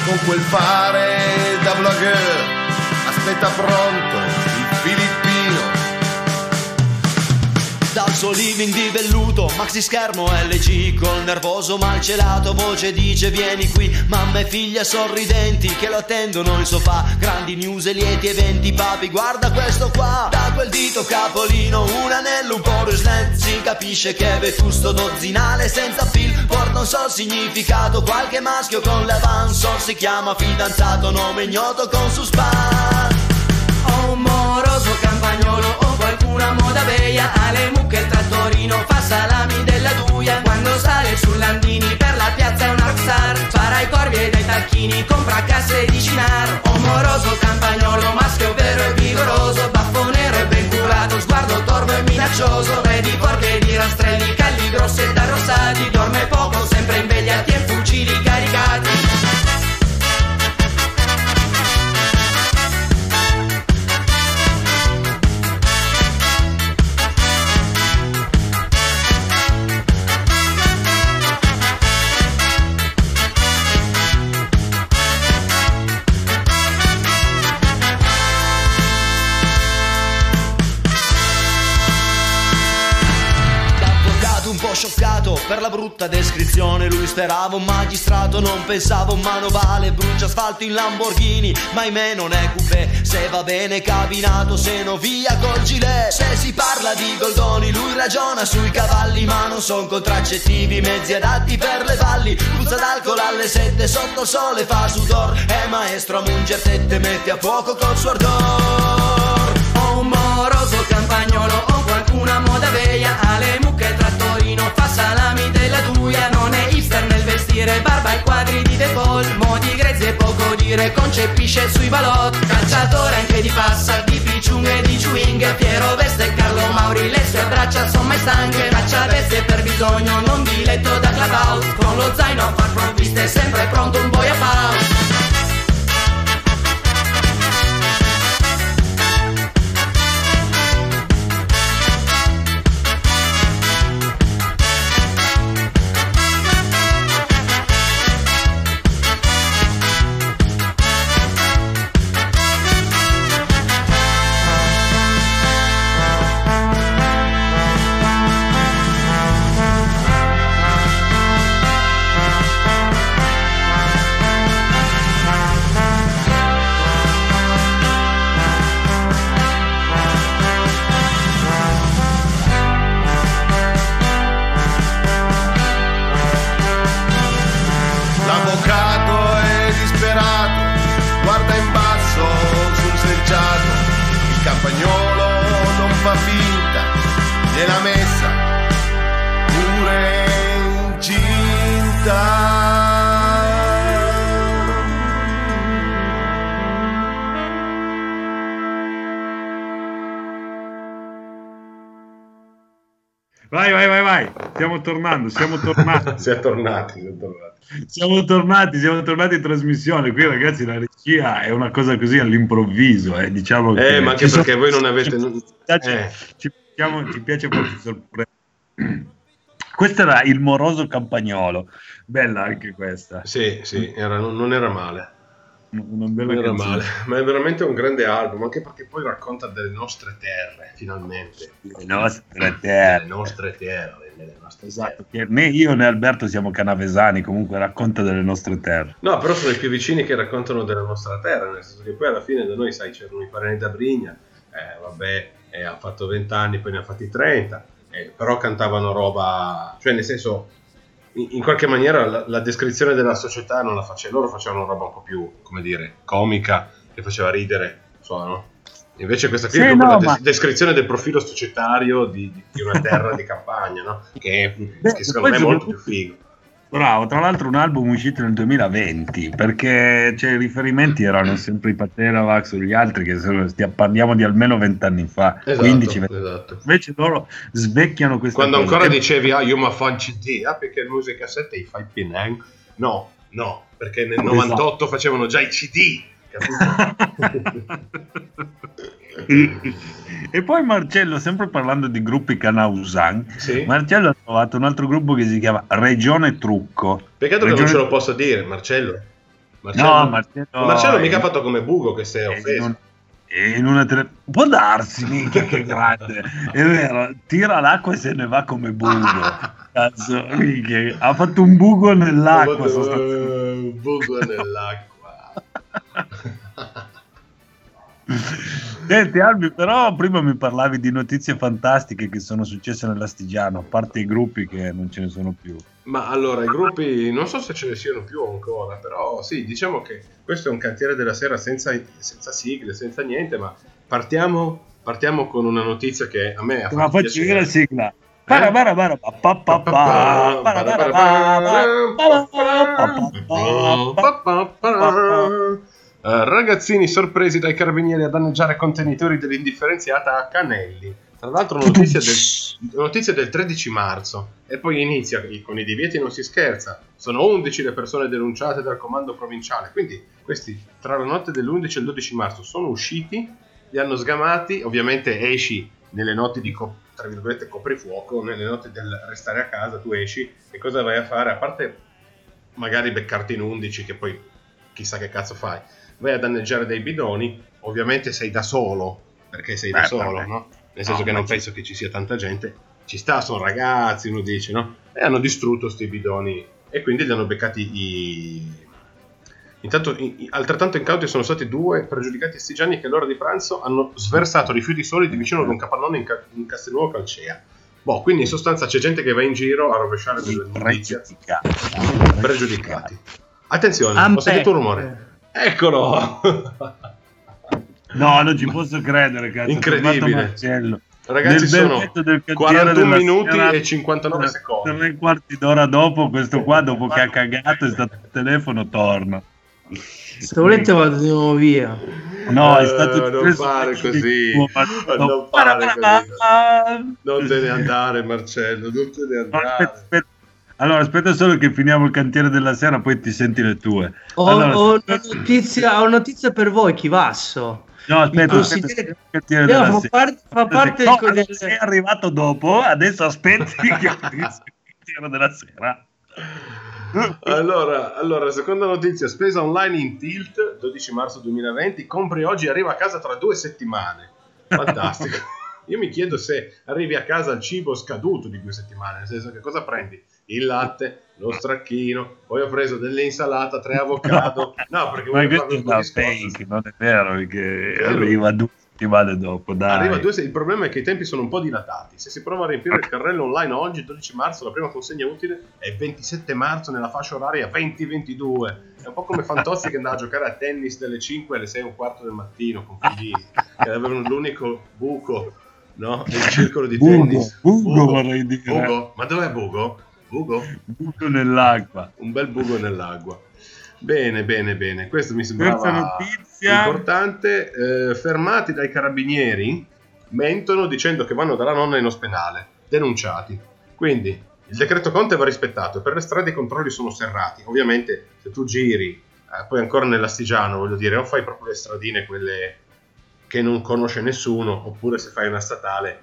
con quel fare da vlogger, aspetta pronto il filippino. Dal suo living di velluto, maxi schermo LG Col nervoso malcelato, voce dice vieni qui Mamma e figlia sorridenti che lo attendono in sofà. Grandi news e lieti eventi, papi guarda questo qua. Da quel dito capolino, un anello, un po' ruslant Si capisce che è vetusto dozzinale senza fil Porta non so il significato, qualche maschio con l'avanzo Si chiama fidanzato, nome ignoto con suspense o un moroso campagnolo o qualcuna moda veia alle mucche il trattorino fa salami della duia. Quando sale sull'andini per la piazza è un rockstar spara i corvi e dai tacchini compra casse di cinar. O moroso campagnolo maschio vero e vigoroso baffo nero e ben curato sguardo torvo e minaccioso. Re di porche e di rastrelli calli grossi ed arrossati dorme God. Brutta descrizione. Lui sperava un magistrato, non pensava un manovale Brucia asfalto in Lamborghini, ma ahimè non è coupé Se va bene cabinato, se no via col gilet. Se si parla di goldoni, lui ragiona sui cavalli Ma non son contraccettivi, mezzi adatti per le valli. Puzza d'alcol alle sette, sotto il sole fa sudor. È maestro a munger tette, mette a fuoco col suo ardor o un moroso campagnolo o qualcuna moda veia fa salami della duia non è hipster nel vestire barba e quadri di default modi grezzi e poco dire concepisce sui balot calciatore anche di passa di picciunghe e di chewing Piero Veste e Carlo Mauri le sue braccia sono mai stanche caccia bestie per bisogno non di letto da clubhouse con lo zaino a far provviste sempre pronto un boia pause Vai, vai, vai, vai. Stiamo tornando, siamo tornati. si è tornati, si è tornati. Siamo tornati, siamo tornati in trasmissione. Qui, ragazzi, la regia è una cosa così all'improvviso. Eh. Diciamo che Eh, ma anche ci sono- perché voi non avete... Ci piace, Eh. ci piaciamo- ci piace proprio sorprendere. Questo era il moroso campagnolo. Bella anche questa. Sì, sì, era- non era male. Una bella Non era canzone. male, ma è veramente un grande album, anche perché poi racconta delle nostre terre, finalmente. Le nostre terre. nostre terre, delle nostre Esatto, terre. che né io né Alberto siamo canavesani, comunque racconta delle nostre terre. No, però sono i più vicini che raccontano della nostra terra, nel senso che poi alla fine da noi, sai, c'erano i parenti da Brigna, eh, vabbè, eh, ha fatto 20 anni, poi ne ha fatti 30, eh, però cantavano roba, cioè nel senso, in, qualche maniera la, la descrizione della società non la facevano, loro facevano roba un po' più, come dire, comica, che faceva ridere, so, no? Invece questa qui Sì, è proprio no, la des- ma- descrizione del profilo societario di, di- una terra di campagna, no? Che, Beh, che secondo me è molto più figo. Bravo, tra l'altro un album uscito nel 2020, perché cioè, i riferimenti erano sempre i Pateravax o gli altri, che sono, stia- parliamo di almeno vent'anni fa, Esatto, 15 20 esatto. Invece loro svecchiano queste Quando cose. ancora dicevi, ah, io mi fa il CD, ah, perché le musicassette i fai Penang? No, no, perché nel Esatto. 98 facevano già i CD? E poi Marcello, sempre parlando di gruppi Canausan, Sì. Marcello ha trovato un altro gruppo che si chiama Regione Trucco. Peccato che non Regione- ce lo posso dire, Marcello. Marcello, No, Marcello, Marcello mica ha fatto come Bugo che si è offeso. un- e in una tele- può darsi mica che grande è vero tira l'acqua e se ne va come bugo cazzo minchia, ha fatto un bugo nell'acqua. Eh, bugo nell'acqua. Senti Albi, però prima mi parlavi di notizie fantastiche che sono successe nell'Astigiano, a parte i gruppi che non ce ne sono più. Ma allora, i gruppi non so se ce ne siano più ancora, però sì, diciamo che questo è un cantiere della sera senza, senza sigle, senza niente, ma partiamo, partiamo con una notizia che a me ha Ma fatto piacere. la sigla. Eh, ragazzini sorpresi dai carabinieri a danneggiare contenitori dell'indifferenziata a Canelli. Tra l'altro notizia del, notizia del 13 marzo e poi inizia con i divieti non si scherza. Sono 11 le persone denunciate dal comando provinciale, quindi questi tra la notte dell'11 e il 12 marzo sono usciti, li hanno sgamati, ovviamente esci nelle notti di co- tra virgolette coprifuoco, nelle notti del restare a casa, tu esci e cosa vai a fare? A parte magari beccarti in 11 che poi chissà che cazzo fai, vai a danneggiare dei bidoni, ovviamente sei da solo, perché sei da Beh, solo, vabbè. no? Nel senso No, che non ci- penso che ci sia tanta gente, ci sta, sono ragazzi, uno dice, no? E hanno distrutto sti bidoni e quindi li hanno beccati i... Intanto, i- altrettanto incauti sono stati due pregiudicati astigiani che all'ora di pranzo hanno sversato rifiuti solidi vicino ad un capannone in, Ca- in Castelnuovo Calcea. Boh, quindi in sostanza c'è gente che va in giro a rovesciare delle notizie Pregiudicati. pregiudicati. Attenzione, ho Ampecco. sentito un rumore. Eccolo! No, non ci posso credere, cazzo. Incredibile. Ragazzi, Nel sono belvetto del cantiere 41 della minuti sera, e 59 secondi. Tre quarti d'ora dopo, questo qua, dopo che ha cagato, è stato il telefono, torna. Se volete vado di nuovo via. No, è Eh, stato non preso fare così. Non No, fare così. Non te ne andare, Marcello, non te ne No, aspetta, andare. aspetta. Allora, aspetta solo che finiamo il cantiere della sera, poi ti senti le tue. Ho, Allora, ho aspetta- una notizia, ho una notizia per voi, Chivasso. No, aspetta, aspetta, il cantiere No, della fa sera. parte- fa parte No, di- allora, del- sei arrivato dopo, adesso aspetti che finisca il cantiere della sera. Allora, allora, seconda notizia, spesa online in Tilt, 12 marzo 2020, compri oggi e arriva a casa tra due settimane. Fantastico. Io mi chiedo se arrivi a casa il cibo scaduto di due settimane, nel senso che cosa prendi? Il latte, lo stracchino, poi ho preso dell'insalata, tre avocado. No, perché voglio è un po' fake, non è vero, perché Sì, arriva due settimane dopo, dai. Arriva due il problema è che i tempi sono un po' dilatati. Se si prova a riempire il carrello online oggi, 12 marzo, la prima consegna utile è 27 marzo nella fascia oraria 20-22. È un po' come Fantozzi che andava a giocare a tennis dalle 5 alle 6 e un quarto del mattino con figli che avevano l'unico buco no? nel circolo di Bugo, tennis. bugo vorrei dire. Bugo? Ma dov'è Bugo? Bugo? Buco nell'acqua. Un bel buco nell'acqua. Bene, bene, bene. Questo mi sembrava importante. Eh, fermati dai carabinieri, mentono dicendo che vanno dalla nonna in ospedale. Denunciati. Quindi il decreto Conte va rispettato. Per le strade i controlli sono serrati. Ovviamente, se tu giri, eh, poi ancora nell'Astigiano, voglio dire, o fai proprio le stradine, quelle che non conosce nessuno, oppure se fai una statale,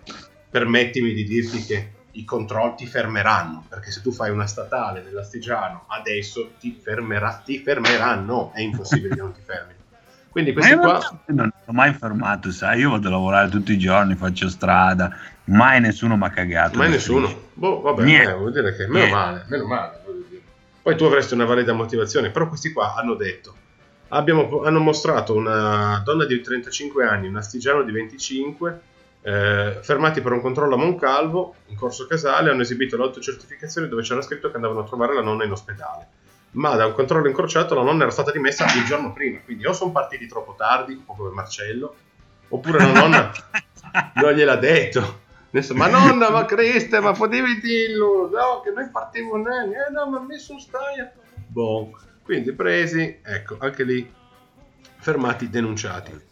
permettimi di dirti che i controlli ti fermeranno, perché se tu fai una statale nell'Astigiano adesso ti, fermerà, ti fermeranno, è impossibile che non ti fermino. Quindi questi qua... non ho mai fermato, sai, io vado a lavorare tutti i giorni, faccio strada, mai nessuno mi ha cagato. Mai nessuno. Boh, vabbè, eh, vuol dire che meno Niente. male, meno male. Poi tu avresti una valida motivazione, però questi qua hanno detto, abbiamo- hanno mostrato una donna di 35 anni, un astigiano di 25, eh, fermati per un controllo a Moncalvo, in Corso Casale, hanno esibito l'autocertificazione dove c'era scritto che andavano a trovare la nonna in ospedale. Ma da un controllo incrociato la nonna era stata dimessa il giorno prima, quindi o sono partiti troppo tardi, un po' come Marcello, oppure la nonna non gliel'ha detto. Adesso, ma nonna, ma Cristo, ma potevi dirlo? No, che noi partiamo nani. Eh no, ma mi sono stai. Boh. Quindi presi, ecco, anche lì fermati, denunciati.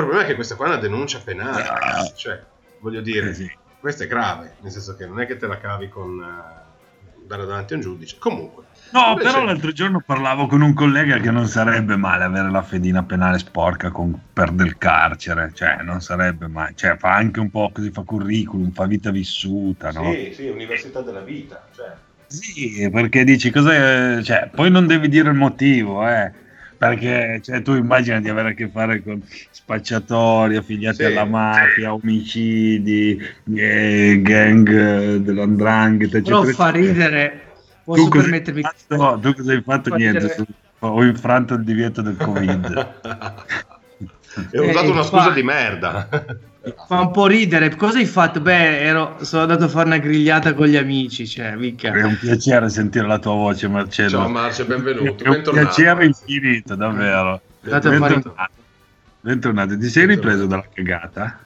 Il problema è che questa qua è una denuncia penale, ragazzi. Cioè, voglio dire, Eh sì. questa è grave, nel senso che non è che te la cavi con, eh, andare davanti a un giudice. Comunque. No, Invece- però l'altro giorno parlavo con un collega che non sarebbe male avere la fedina penale sporca con, per del carcere, cioè non sarebbe male, cioè fa anche un po' così, fa curriculum, fa vita vissuta, no? Sì, sì, università della vita. Cioè. Sì, perché dici cosa, cioè, poi non devi dire il motivo, eh, perché cioè, tu immagini di avere a che fare con spacciatori, affiliati Sì. alla mafia, omicidi, eh, gang dell'andrangheta, Però eccetera. fa ridere. Posso Tu cosa, hai permettermi fatto? tu cosa hai fatto? Fa Niente, ridere. ho infranto il divieto del Covid. E ho Eh, usato una infatti. scusa di merda. Fa un po' ridere. Cosa hai fatto? Beh, ero, sono andato a fare una grigliata con gli amici, cioè, mica. È un piacere sentire la tua voce, Marcello. Ciao Marcio, benvenuto. È un bentornato. piacere infinito, davvero. Bentornato. Bentornato. Ti sei ripreso dalla cagata?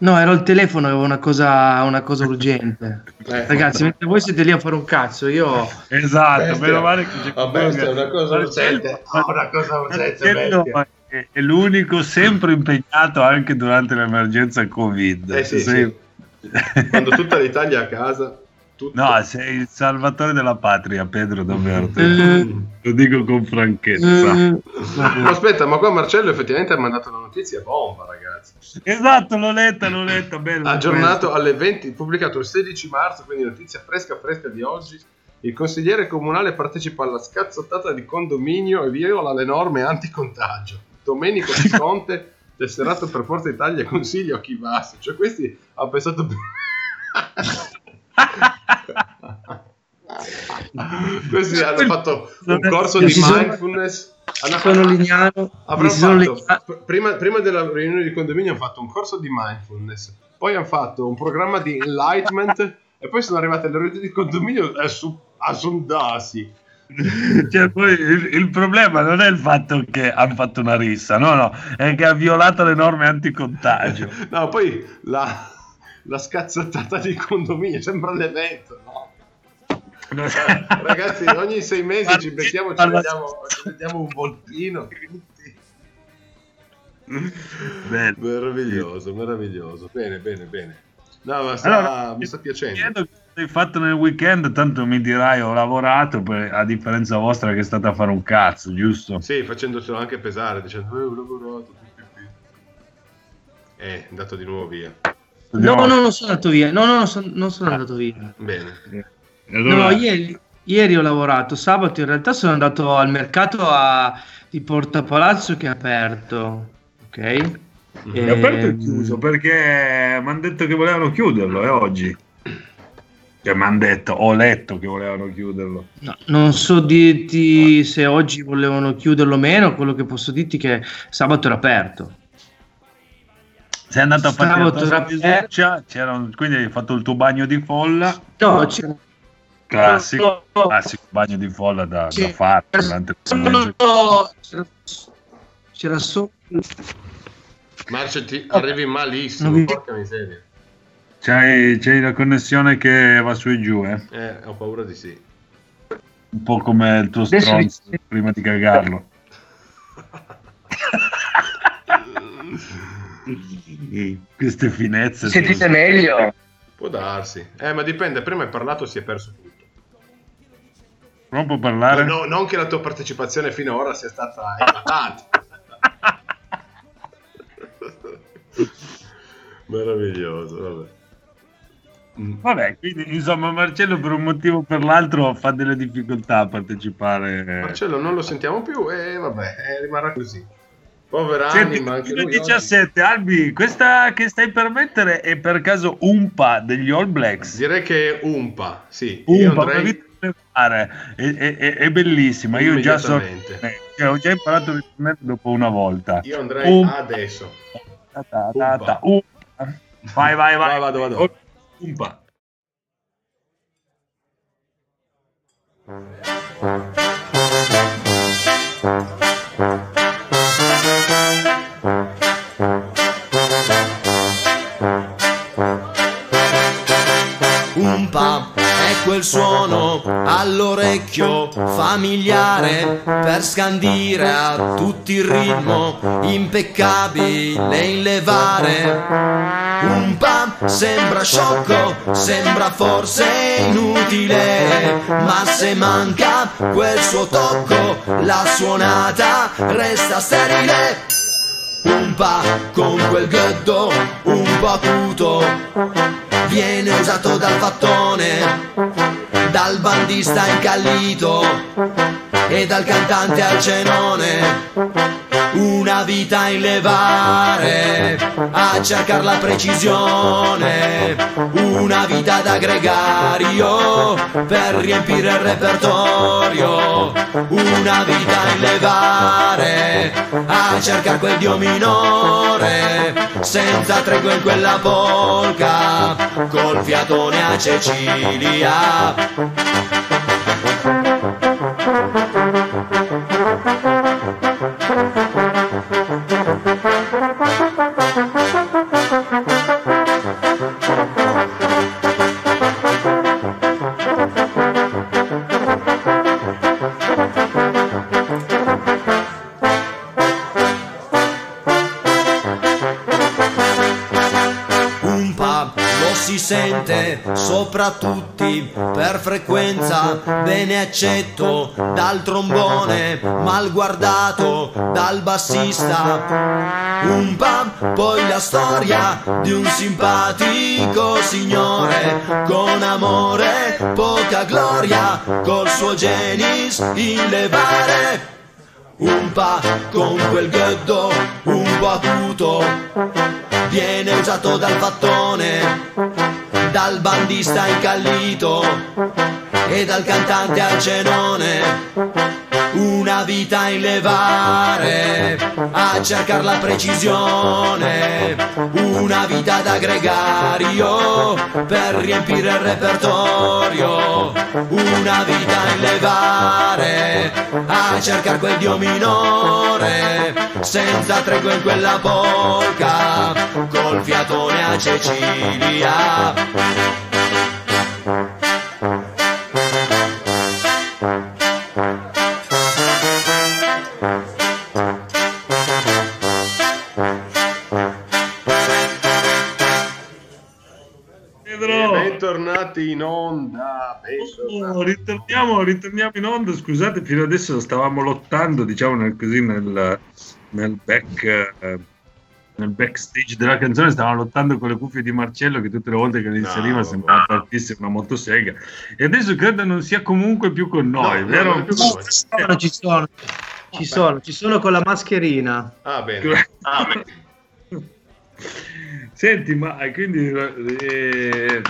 No, ero al telefono, avevo una cosa, una cosa urgente. Eh, Ragazzi, mentre voi siete lì a fare un cazzo, io... Esatto, Bestia. meno male che c'è bestia, è una cosa Marcello- urgente. Una cosa urgente, Marcello bestia. È, è l'unico sempre impegnato anche durante l'emergenza Covid. Eh sì, Sei- Quando tutta l'Italia è a casa, tutto. No, sei il salvatore della patria, Pedro, davvero. te Eh, Lo dico con franchezza. eh, Ma aspetta, ma qua Marcello effettivamente ha mandato una notizia bomba, ragazzi. Esatto, l'ho letta, l'ho letta. Bello Aggiornato alle 20, pubblicato il 16 marzo, quindi notizia fresca fresca di oggi. Il consigliere comunale partecipa alla scazzottata di condominio e viola le norme anticontagio. Domenico Visconte, tesserato per Forza Italia, consiglia a chi basta. Cioè questi hanno pensato... questi hanno fatto un corso di mindfulness. Hanno sono fatto- lignano. Fatto, pr- prima, prima della riunione di condominio hanno fatto un corso di mindfulness, poi hanno fatto un programma di enlightenment e poi sono arrivate alle riunioni di condominio a, su- a sondarsi. Cioè, poi il, il problema non è il fatto che hanno fatto una rissa, no, no, è che ha violato le norme anticontagio. No, poi la, la scazzottata di condominio sembra l'evento, no? Ragazzi, ogni sei mesi ci becchiamo, ci vediamo, ci vediamo un voltino. tutti. Bello. Meraviglioso, meraviglioso. Bene, bene, bene. No, ma sta- Allora, mi sta piacendo. Chiedo cosa hai fatto nel weekend, tanto mi dirai ho lavorato, per- a differenza vostra che state a fare un cazzo, giusto? Sì, facendoselo anche pesare, dicendo, eh, ho lavorato. Eh, è andato di nuovo via. No, no, non sono andato via. No, no, no, son- non sono andato via. Bene. Allora- No, ieri, ieri ho lavorato, sabato in realtà sono andato al mercato a- di Porta Palazzo che è aperto, ok? È aperto e Ehm, chiuso perché mi hanno detto che volevano chiuderlo, è oggi. Cioè, mi hanno detto, ho letto che volevano chiuderlo. no, non so dirti se oggi volevano chiuderlo o meno, quello che posso dirti è che sabato era aperto. Sei andato a fare la tua un- quindi hai fatto il tuo bagno di folla, No, c'era, classico, no, no. classico bagno di folla da, da fare durante il no, no, no, c'era, c'era solo Marcio, ti arrivi malissimo, porca miseria. C'hai, c'hai la connessione che va su e giù, eh? Eh, ho paura di sì. Un po' come il tuo Adesso stronzo vi- prima di cagarlo. Queste finezze. sono- meglio? Può darsi. Eh, ma dipende, prima hai parlato si è perso tutto. Non può parlare? No, non che la tua partecipazione finora sia stata eclatante. Meraviglioso, vabbè. Mm. Vabbè, quindi insomma Marcello per un motivo o per l'altro fa delle difficoltà a partecipare. Marcello non lo sentiamo più e vabbè, eh, rimarrà così. Povera Senti, anima, anche lui. 17, Albi, questa che stai per mettere è per caso Umpa degli All oggi. Blacks? Direi che è Umpa, sì. Umpa, andrei... fare. È, è- è- bellissima, io già so cioè, ho già imparato il ritornello dopo una volta. Io andrei Um- adesso. Ta, ta, ta, ta, Umpa. Vai, vai, vai. Vai, vado, vado. Umpa. Umpa è quel suono all'orecchio familiare per scandire a tutti il ritmo impeccabile in levare. Un pa sembra sciocco, sembra forse inutile, ma se manca quel suo tocco, la suonata resta sterile. Un pa con quel ghetto un po' acuto viene usato dal fattone, dal bandista incallito e dal cantante al cenone. Una vita in levare a cercare la precisione, una vita da gregario per riempire il repertorio, una vita in levare a cercare quel dio minore, senza tregua in quella polca, col fiatone a Cecilia. Un pa lo si sente sopra tutti per frequenza bene accetto dal trombone mal guardato dal bassista. Un pa poi la storia di un simpatico signore con amore poca gloria col suo genis in levare. Un pa con quel ghetto un po' acuto viene usato dal fattone, dal bandista incallito e dal cantante al cenone. Una vita in levare a cercare la precisione, una vita da gregario per riempire il repertorio, una vita in levare a cercare quel dio minore, senza tregua in quella polca, col fiatone a Cecilia. Bentornati in onda. oh, ritorniamo, ritorniamo in onda. Scusate, fino adesso stavamo lottando, diciamo nel, così nel, nel back. eh, nel backstage della canzone stavamo lottando con le cuffie di Marcello che tutte le volte che le inseriva No, sembrava partisse una motosega e adesso credo non sia comunque più con noi, No, vero? con noi. Ci sono, ci sono, ci sono, ci sono con la mascherina. Ah, bene. Senti, ma quindi eh,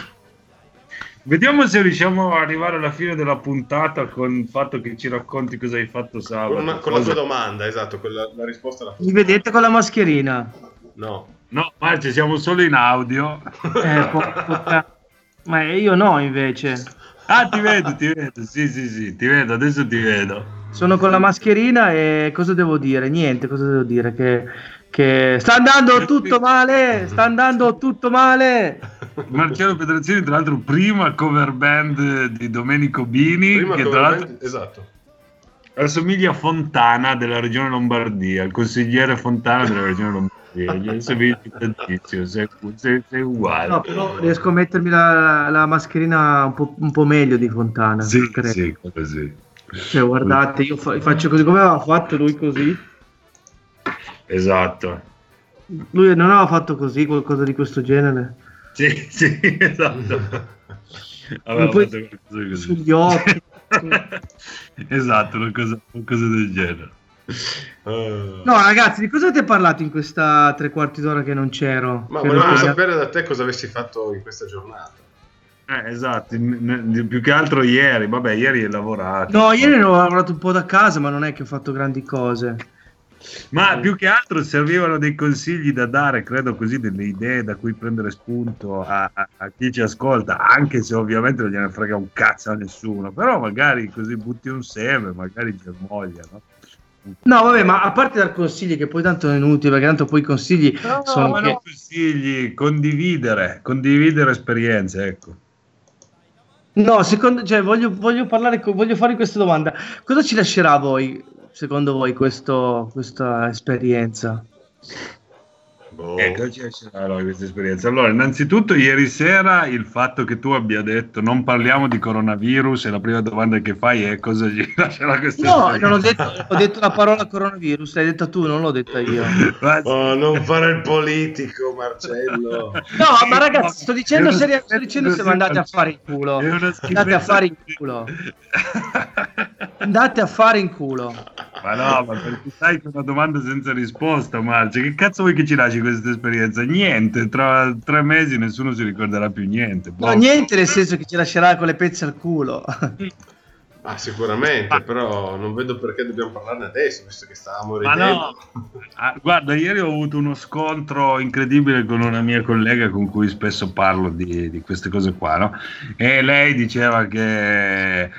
vediamo se riusciamo ad arrivare alla fine della puntata con il fatto che ci racconti cosa hai fatto sabato. Con, una- con la tua domanda, esatto, quella- la risposta alla Mi vedete con la mascherina? No. No, Marce, siamo solo in audio. Eh, po- po- ma io no invece. Ah, ti vedo, ti vedo. Sì, sì, sì, ti vedo, adesso ti vedo. Sono con la mascherina e cosa devo dire? Niente, cosa devo dire? Che, che sta andando tutto male, sta andando tutto male. Marcello Petrazzini, tra l'altro, prima cover band di Domenico Bini, Prima che tra l'altro band- Esatto. assomiglia a Fontana della regione Lombardia, il consigliere Fontana della regione Lombardia. Gli assomiglia tantissimo, sei, sei- sei uguale. No, però riesco a mettermi la, la mascherina un po', un po' meglio di Fontana. sì, credo. sì, così. Cioè, guardate, io fa- faccio così come aveva fatto lui così. Esatto. Lui non aveva fatto così, qualcosa di questo genere. Sì, sì, esatto. Aveva Poi- fatto qualcosa così. Sugli occhi. esatto, una cosa, una cosa del genere. Eh, No, ragazzi, di cosa avete parlato in questa tre quarti d'ora che non c'ero? Ma volevamo non- sapere da te cosa avessi fatto in questa giornata. Eh, esatto, più che altro ieri, vabbè, ieri hai lavorato. No, ieri ho lavorato un po' da casa, ma non è che ho fatto grandi cose. Ma più che altro servivano dei consigli da dare, credo così, delle idee da cui prendere spunto a, a- a chi ci ascolta, anche se ovviamente non gliene frega un cazzo a nessuno, però magari così butti un seme, magari germoglia, no? No, vabbè, ma a parte dar consigli, che poi tanto è inutile, perché tanto poi i consigli No, sono ma che- non consigli, condividere, condividere esperienze, ecco. No, secondo, cioè, voglio, voglio parlare, voglio fare questa domanda. Cosa ci lascerà a voi, secondo voi, questo- questa esperienza? Boh. Ecco, lascerà allora questa esperienza. Allora, innanzitutto, ieri sera il fatto che tu abbia detto non parliamo di coronavirus e la prima domanda che fai è cosa ci lascerà questa No, non ho detto, ho detto la parola coronavirus, l'hai detta tu, non l'ho detta io. Oh, non fare il politico, Marcello. No, ma ragazzi, sto dicendo, seria- sto dicendo se andate a fare in culo. Andate a fare in culo. Andate a fare in culo. Ma no, ma perché sai che è una domanda senza risposta, Marcia. Che cazzo vuoi che ci lasci questa esperienza? Niente, tra tre mesi nessuno si ricorderà più niente. No, Boh. niente nel senso che ci lascerà con le pezze al culo. Ah, sicuramente, però non vedo perché dobbiamo parlarne adesso, visto che stavamo Ma ridendo. no, Ah, guarda, ieri ho avuto uno scontro incredibile con una mia collega con cui spesso parlo di, di queste cose qua, no? E lei diceva che eh,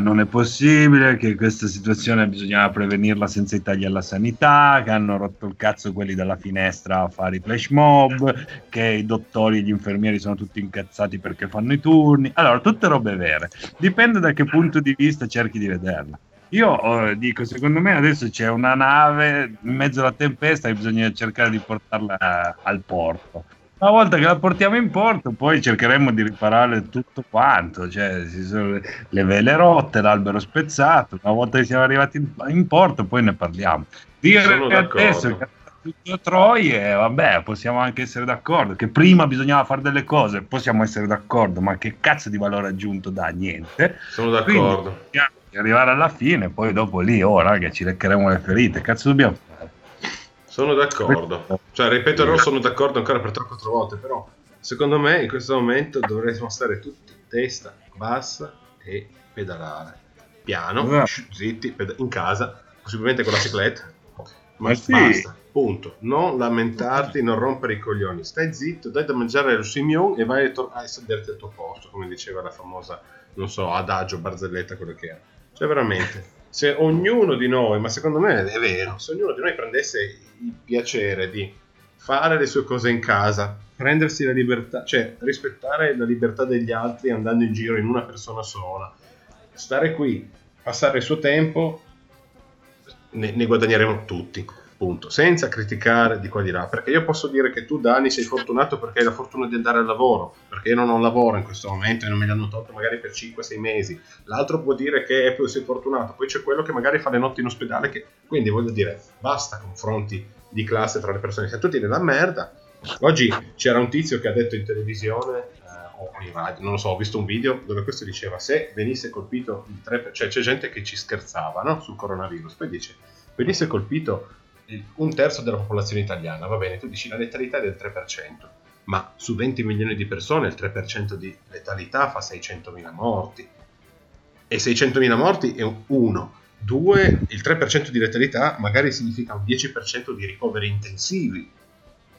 non è possibile, che questa situazione bisognava prevenirla senza i tagli alla sanità, che hanno rotto il cazzo quelli dalla finestra a fare i flash mob, che i dottori e gli infermieri sono tutti incazzati perché fanno i turni. Allora, tutte robe vere. Dipende da che punto di vista cerchi di vederla. Io eh, dico, secondo me adesso c'è una nave in mezzo alla tempesta e bisogna cercare di portarla al porto. Una volta che la portiamo in porto, poi cercheremo di riparare tutto quanto, cioè ci sono le- le vele rotte, l'albero spezzato. Una volta che siamo arrivati in, porto, poi ne parliamo. Dire adesso che tutto Troie, vabbè, possiamo anche essere d'accordo. Che prima bisognava fare delle cose, possiamo essere d'accordo, ma che cazzo di valore aggiunto dà? Niente. Sono d'accordo. Quindi, arrivare alla fine, poi dopo lì, oh raga, ci leccheremo le ferite. Cazzo dobbiamo fare? Sono d'accordo. Cioè, ripeterò, sono d'accordo ancora per 3-4 volte, però secondo me in questo momento dovremmo stare tutti testa bassa e pedalare. Piano, zitti, peda- in casa, possibilmente con la cicletta. Ma Ma sì. basta, punto. Non lamentarti, non rompere i coglioni. Stai zitto, dai da mangiare lo Simeon e vai a, tor- a sederti al tuo posto, come diceva la famosa, non so, adagio, barzelletta, quello che era. Cioè, veramente, se ognuno di noi, ma secondo me è vero, se ognuno di noi prendesse il piacere di fare le sue cose in casa, prendersi la libertà, cioè rispettare la libertà degli altri andando in giro in una persona sola, stare qui, passare il suo tempo, ne, ne guadagneremo tutti. Punto. Senza criticare di qua di là, perché io posso dire che tu, Dani, sei fortunato perché hai la fortuna di andare al lavoro, perché io non ho lavoro in questo momento e non me li hanno tolto magari per 5-6 mesi. L'altro può dire che sei fortunato, poi c'è quello che magari fa le notti in ospedale, che... quindi voglio dire, basta confronti di classe tra le persone, siamo tutti nella merda. Oggi c'era un tizio che ha detto in televisione eh, o non lo so, ho visto un video dove questo diceva se venisse colpito il 3%, cioè c'è gente che ci scherzava no? sul coronavirus, poi dice venisse colpito un terzo della popolazione italiana, va bene, tu dici la letalità è del 3%, ma su 20 milioni di persone il 3% di letalità fa 600.000 morti. E 600.000 morti è un 1. 2, il 3% di letalità magari significa un 10% di ricoveri intensivi.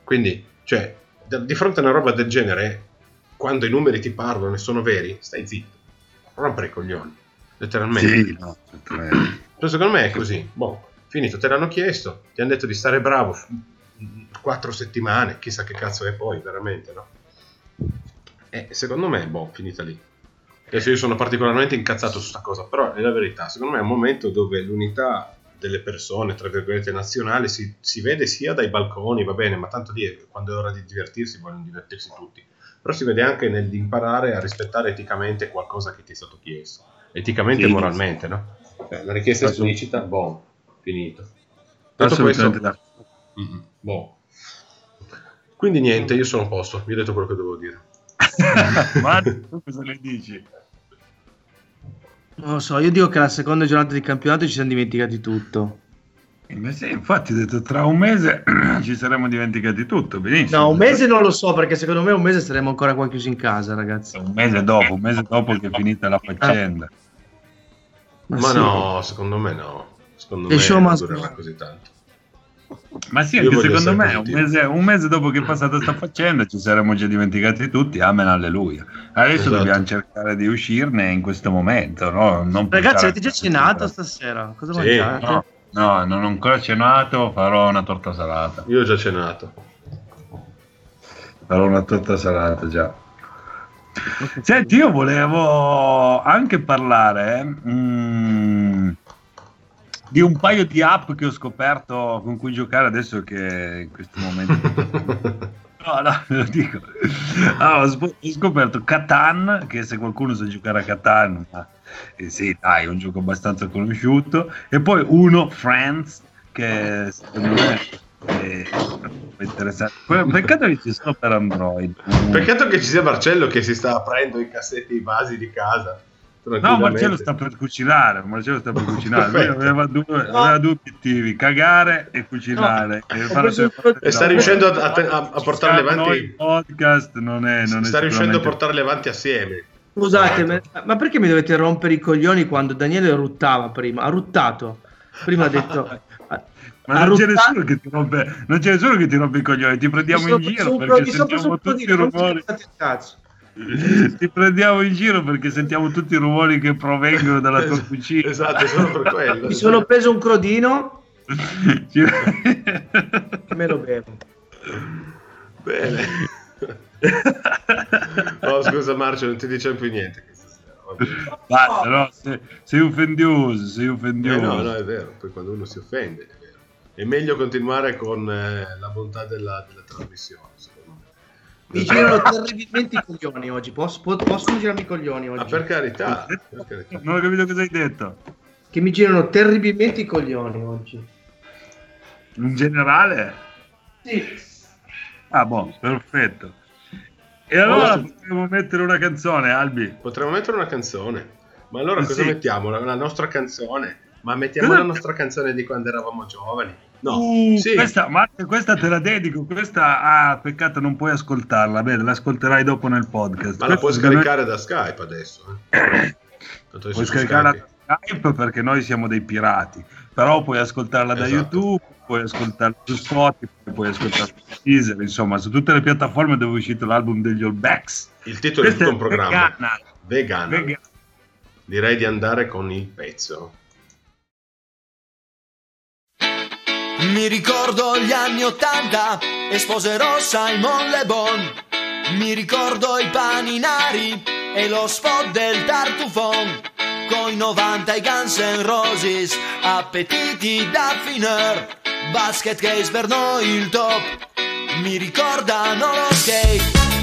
Quindi, cioè, di fronte a una roba del genere, quando i numeri ti parlano e sono veri, stai zitto. Rompere i coglioni. Letteralmente. Sì, no, secondo me è così. Boh, finito, te l'hanno chiesto, ti hanno detto di stare bravo quattro settimane, chissà che cazzo è poi, veramente, no? E secondo me, boh, finita lì. Adesso io sono particolarmente incazzato su sta cosa, però è la verità, secondo me è un momento dove l'unità delle persone, tra virgolette, nazionali si, si vede sia dai balconi, va bene, ma tanto lì quando è ora di divertirsi vogliono divertirsi tutti, però si vede anche nell'imparare a rispettare eticamente qualcosa che ti è stato chiesto, eticamente e moralmente, no? Cioè, la richiesta esplicita, boh, finito. Assolutamente questo, mm, boh. Quindi niente, io sono a posto, vi ho detto quello che dovevo dire. Ma tu cosa ne dici? Non lo so, io dico che la seconda giornata di campionato ci siamo dimenticati tutto. Eh, ma sì, infatti ho detto tra un mese ci saremmo dimenticati tutto, benissimo. No, un mese non lo so, perché secondo me un mese staremo ancora qua chiusi in casa, ragazzi. Un mese dopo, un mese dopo che è finita la faccenda. Ma sì. no, secondo me no. Secondo The me show non must durerà così tanto. Ma sì, anche secondo me un mese, un mese dopo che è passata sta faccenda ci saremmo già dimenticati tutti, amen alleluia. Adesso Esatto. dobbiamo cercare di uscirne in questo momento, no? Non Ragazzi, avete già cenato stasera? Cosa Sì, mangiate? no, no, non ho ancora cenato, farò una torta salata. Io ho già cenato. Farò una torta salata già. Senti, io volevo anche parlare mm, di un paio di app che ho scoperto con cui giocare adesso che in questo momento... No, no, lo dico. Ah, ho, scoperto Catan, che se qualcuno sa giocare a Catan, ma, eh, sì, dai, è un gioco abbastanza conosciuto. E poi uno, Friends, che secondo me è interessante. Peccato che ci sono per Android. Peccato che ci sia Marcello che si sta aprendo i cassetti i vasi di casa. No. Marcello sta per cucinare. Marcello sta per cucinare. Lui aveva due, aveva due obiettivi: cagare e cucinare. No, E preso E sta riuscendo a, a- a portarli avanti. il podcast non è, non è sta riuscendo a portarli avanti assieme. Scusate, ma, ma perché mi dovete rompere i coglioni quando Daniele ruttava prima? Ha ruttato. Prima ha detto... Ma non c'è, nessuno che ti rompe, non c'è nessuno che ti rompe i coglioni, ti prendiamo in giro perché preso sentiamo un tutti i rumori. cazzo. Ti prendiamo in giro perché sentiamo tutti i rumori che provengono dalla tua cucina. Esatto, solo per quello. Mi sono preso un crodino e me lo bevo. Bene. Oh, scusa Marcio, non ti diciamo più niente. Basta, no, sei, sei offendioso, sei Eh, offendioso. no, no, è vero. Poi quando uno si offende, è vero. È meglio continuare con eh, la bontà della, della trasmissione. Mi girano terribilmente i coglioni oggi. Posso, po- possono girarmi i coglioni oggi? Ah, per carità, per carità. Non ho capito cosa hai detto. Che mi girano terribilmente i coglioni oggi. In generale? Sì. Ah, boh, perfetto. E allora Oh, sì. potremmo mettere una canzone, Albi. Potremmo mettere una canzone. Ma allora Eh, cosa sì. mettiamo? La, la nostra canzone? Ma mettiamo Cosa- la nostra canzone di quando eravamo giovani? No, Uh, sì. questa, Marco, questa te la dedico. Questa, ah, peccato, non puoi ascoltarla. Bene, l'ascolterai dopo nel podcast. Ma la puoi scaricare da Skype adesso. Eh? Puoi su scaricarla Skype- da Skype perché noi siamo dei pirati. Però puoi ascoltarla da Esatto. YouTube, puoi ascoltarla su Spotify, puoi ascoltarla su Deezer, insomma, su tutte le piattaforme dove è uscito l'album degli All Backs. Il titolo di Questa tutto un programma. vegana. Vegana. Vegana. Direi di andare con il pezzo. Mi ricordo gli anni Ottanta e sposerò Simon Le Bon. Mi ricordo i paninari e lo spot del tartufon. Coi 90 i Guns N' Roses, appetiti da finir. Basket case per noi il top. Mi ricordano lo skate.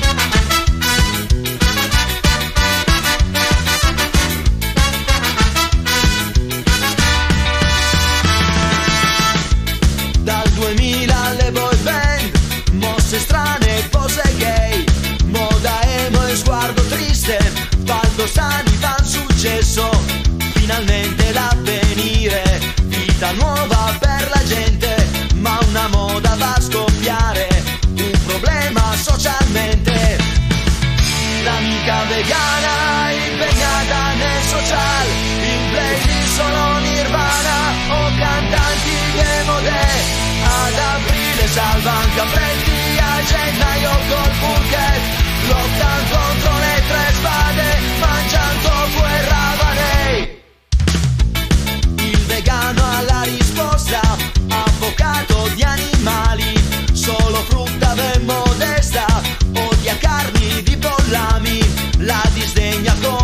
L'amica vegana impegnata nel social, in playlist solo Nirvana o cantanti demode. Ad aprile salvan capretti, a gennaio col pulchet, lottano contro le tre spade, mangiando guerra vanei. Il vegano ha la risposta, avvocato di animali, solo frutta ben pollami, la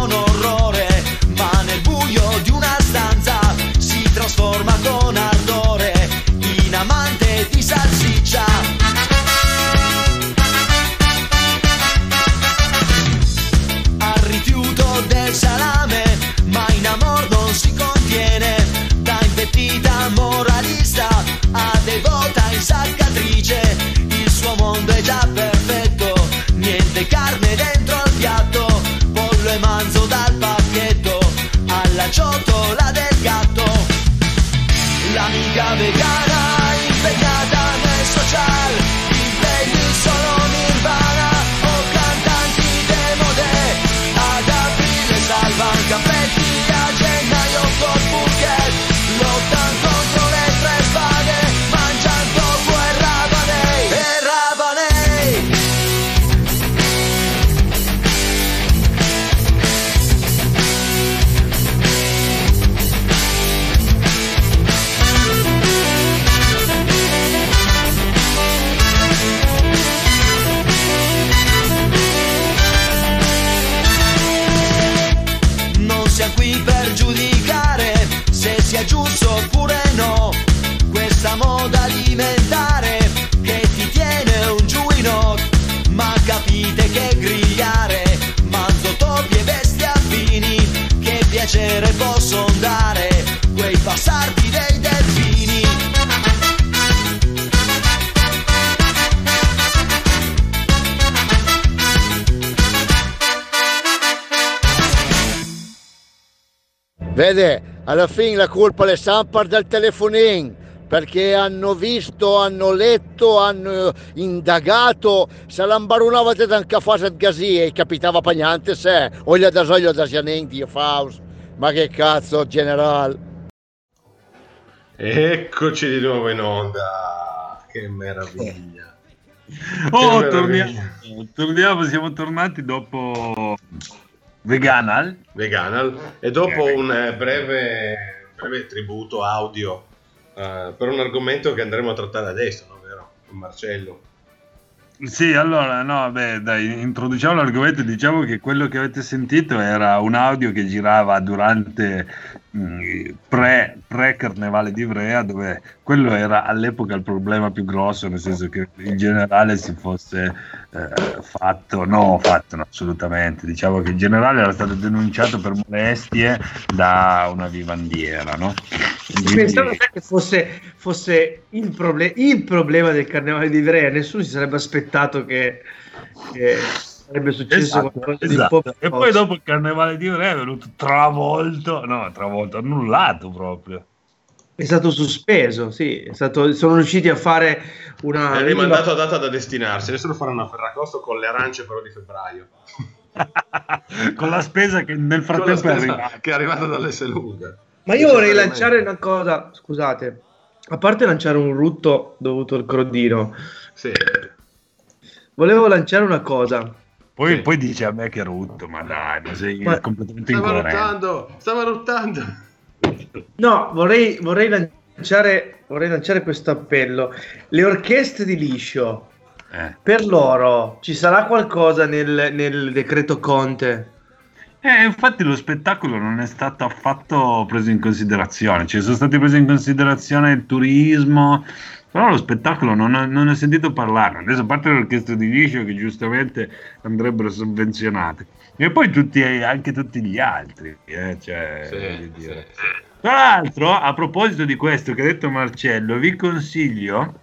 alla ciotola Vede, alla fine la colpa le sempre del telefonin, perché hanno visto, hanno letto, hanno indagato, se l'ambarunavate da un caffè di gasia e capitava pagnante se, o gli adasoglio da Janin di Faust. Ma che cazzo, general? Eccoci di nuovo in onda. Che meraviglia. Oh, Che torniamo, meraviglia. torniamo, siamo tornati dopo Veganal. Veganal. E dopo un eh, breve, breve tributo audio eh, per un argomento che andremo a trattare adesso, no? Vero? Con Marcello. Sì, allora, no, beh, dai, introduciamo l'argomento. Diciamo che quello che avete sentito era un audio che girava durante mh, pre, pre-carnevale di Ivrea, dove quello era all'epoca il problema più grosso, nel senso che in generale si fosse eh, fatto, no, fatto no, assolutamente. Diciamo che in generale era stato denunciato per molestie da una vivandiera, no? Quindi- Pensavo che fosse, fosse il, proble- il problema del carnevale di Ivrea, nessuno si sarebbe aspettato che, che sarebbe successo Esatto, qualcosa di un po' esatto. più E poi dopo il carnevale di Ivrea è venuto travolto, no, travolto, annullato proprio. È stato sospeso, sì, è stato- sono riusciti a fare una... È rimandato a data da destinarsi. Adesso lo faranno a Ferragosto con le arance però di febbraio. Con la spesa che nel frattempo è arrivata. che è arrivata dall'Esselunga. Ma io vorrei lanciare una cosa, scusate, a parte lanciare un rutto dovuto al crodino, Sì. Volevo lanciare una cosa. Poi, Sì. poi dice a me che è rutto, ma dai, ma sei Ma- completamente Stava incoerente. ruttando, stava ruttando. No, vorrei, vorrei lanciare, vorrei lanciare questo appello. Le orchestre di liscio, Eh. per loro ci sarà qualcosa nel, nel decreto Conte? Eh, infatti lo spettacolo non è stato affatto preso in considerazione, cioè sono stati presi in considerazione il turismo, però lo spettacolo non, ho- non ne ho sentito parlare. Adesso a parte le orchestre di liscio che giustamente andrebbero sovvenzionate, e poi tutti, anche tutti gli altri. eh, cioè, Sì, sì, sì. Tra l'altro, a proposito di questo che ha detto Marcello, vi consiglio,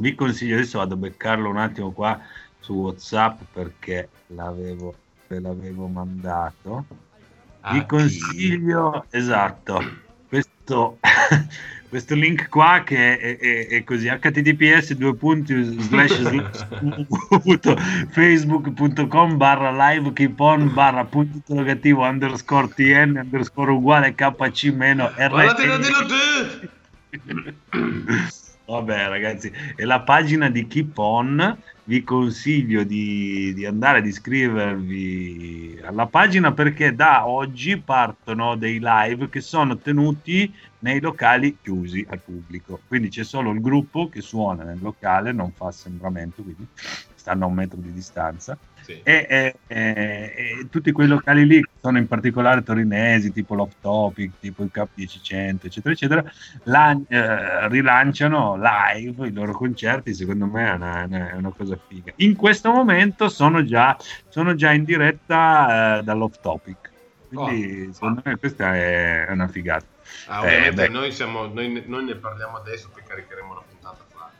vi consiglio, adesso vado a beccarlo un attimo qua su WhatsApp perché l'avevo, ve l'avevo mandato. Ah, Vi consiglio, esatto, questo, questo link qua che è, è- è così, https due punti slash slash facebook.com barra live keep on barra punto interrogativo underscore tn underscore uguale kc meno r! Vabbè, ragazzi, è la pagina di Keep On. Vi consiglio di, di andare ad iscrivervi alla pagina perché da oggi partono dei live che sono tenuti nei locali chiusi al pubblico. Quindi c'è solo il gruppo che suona nel locale, non fa assembramento, quindi stanno a un metro di distanza. Sì. E, e- e- e tutti quei locali lì, sono in particolare torinesi, tipo l'Off Topic, tipo il Cap 1000, eccetera, eccetera, la- eh, rilanciano live i loro concerti. Secondo me è una, una- è una cosa figa. In questo momento sono già, sono già in diretta eh, dall'Off Topic. Quindi, Oh. secondo me, questa è, una figata. Ah, ovviamente Eh, noi, siamo, noi, ne- noi ne parliamo adesso, poi caricheremo la puntata fra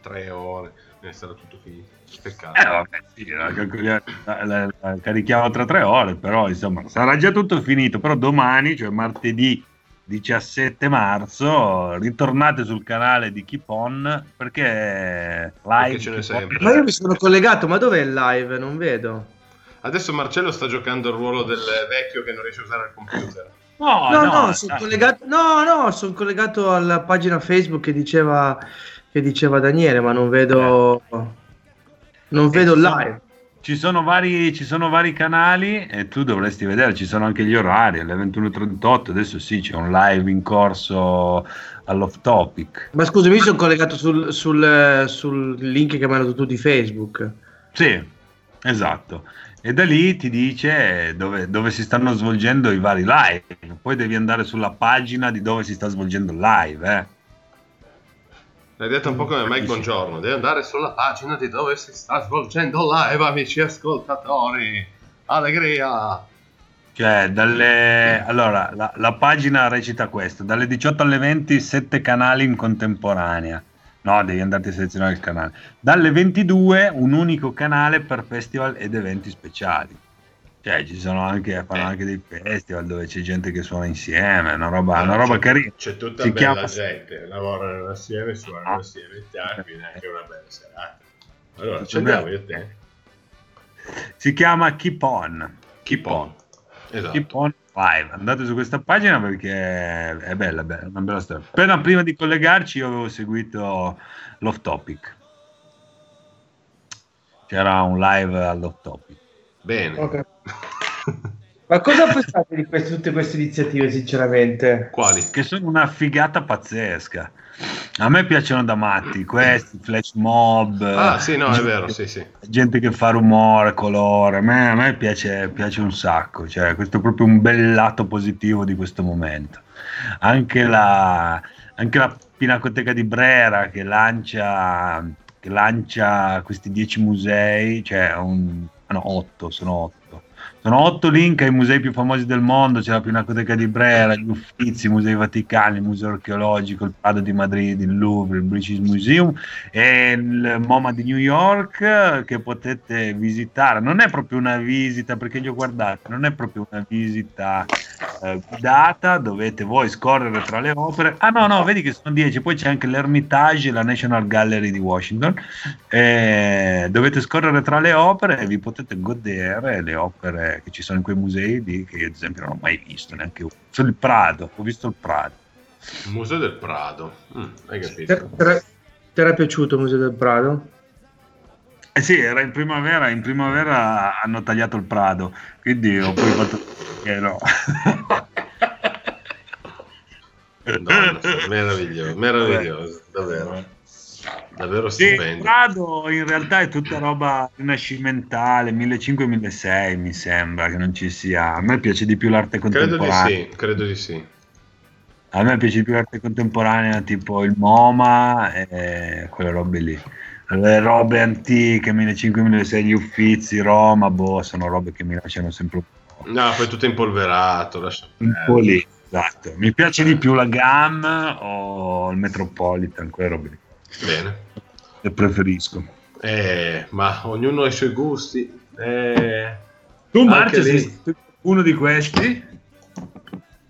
tre ore, ne sarà tutto finito. Peccato. Eh, vabbè, sì, la, calcoliamo- la- la- la carichiamo tra tre ore, però insomma sarà già tutto finito. Però domani, cioè martedì 17 marzo, ritornate sul canale di Keep On perché live. Perché sempre. Ma io mi sono collegato, ma dov'è il live? Non vedo. Adesso Marcello sta giocando il ruolo del vecchio che non riesce a usare il computer. No, No, no, no, sono collegato, no, no, sono collegato alla pagina Facebook che diceva, che diceva Daniele, ma non vedo, non vedo il ci sono- live. Ci sono, vari, ci sono vari canali e tu dovresti vedere, ci sono anche gli orari alle 21.38. Adesso sì, c'è un live in corso all'off topic. Ma scusami, io sono collegato sul, sul, sul link che mi hanno dato tu di Facebook. Sì, esatto. E da lì ti dice dove, dove si stanno svolgendo i vari live. Poi devi andare sulla pagina di dove si sta svolgendo il live. Eh. L'hai detto un po' come Mike Bongiorno, devi andare sulla pagina di dove si sta svolgendo live, amici ascoltatori. Allegria! Cioè, dalle... allora, la, la pagina recita questo: dalle 18 alle 20, 7 canali in contemporanea. No, devi andarti a selezionare il canale. Dalle 22, un unico canale per festival ed eventi speciali. Cioè, ci sono anche, fanno Eh. anche dei festival dove c'è gente che suona insieme, una roba, una roba c'è, carina. C'è tutta Si bella chiama- gente, lavorano assieme, suonano Ah. assieme, e quindi è anche una bella serata. Allora, ci andiamo io te. Si chiama Keep On. Keep on. Esatto. Keep On Live. Andate su questa pagina perché è bella, bella, è una bella storia. Appena prima di collegarci io avevo seguito l'off topic. C'era un live all'off topic. Bene. Ok. Ma cosa pensate di queste- tutte queste iniziative, sinceramente? Quali? Che sono una figata pazzesca. A me piacciono da matti questi flash mob. Ah, sì, no, è gente- vero, sì, sì. gente che fa rumore, colore, a me, a me piace, piace un sacco, cioè questo è proprio un bel lato positivo di questo momento. Anche la, anche la Pinacoteca di Brera che lancia, che lancia questi dieci musei, cioè un, ah no, otto, sono otto. Sono otto link ai musei più famosi del mondo, c'è la Pinacoteca di Brera, gli Uffizi, i Musei Vaticani, il Museo Archeologico, il Prado di Madrid, il Louvre, il British Museum e il MoMA di New York eh, che potete visitare. Non è proprio una visita, perché li ho guardati, non è proprio una visita eh, guidata, dovete voi scorrere tra le opere. Ah no, no, vedi che sono 10, poi c'è anche l'Ermitage e la National Gallery di Washington. Eh, dovete scorrere tra le opere e vi potete godere le opere che ci sono in quei musei lì che io ad esempio non ho mai visto neanche uno. Sono il Prado, ho visto il Prado. Il Museo del Prado. Mm, hai Ti capito? ti era piaciuto il Museo del Prado? Eh sì, era in primavera, in primavera hanno tagliato il Prado, quindi ho poi fatto che no. Madonna, meraviglioso, meraviglioso, davvero. Davvero stupendo. Prado in realtà è tutta roba rinascimentale, 1500-1600 mi sembra che non ci sia. A me piace di più l'arte Credo di contemporanea. sì, credo di sì. A me piace di più l'arte contemporanea, tipo il MoMA e quelle robe lì. Le robe antiche, 1500-1600, gli Uffizi, Roma, boh, sono robe che mi lasciano sempre un po', No, poi tutto impolverato, lascia un po' lì. Esatto. Mi piace di più la GAM o il Metropolitan, quelle robe lì. Bene. Le preferisco. Eh, ma ognuno ha i suoi gusti. Eh, Tu, lì. sei stato in uno di questi?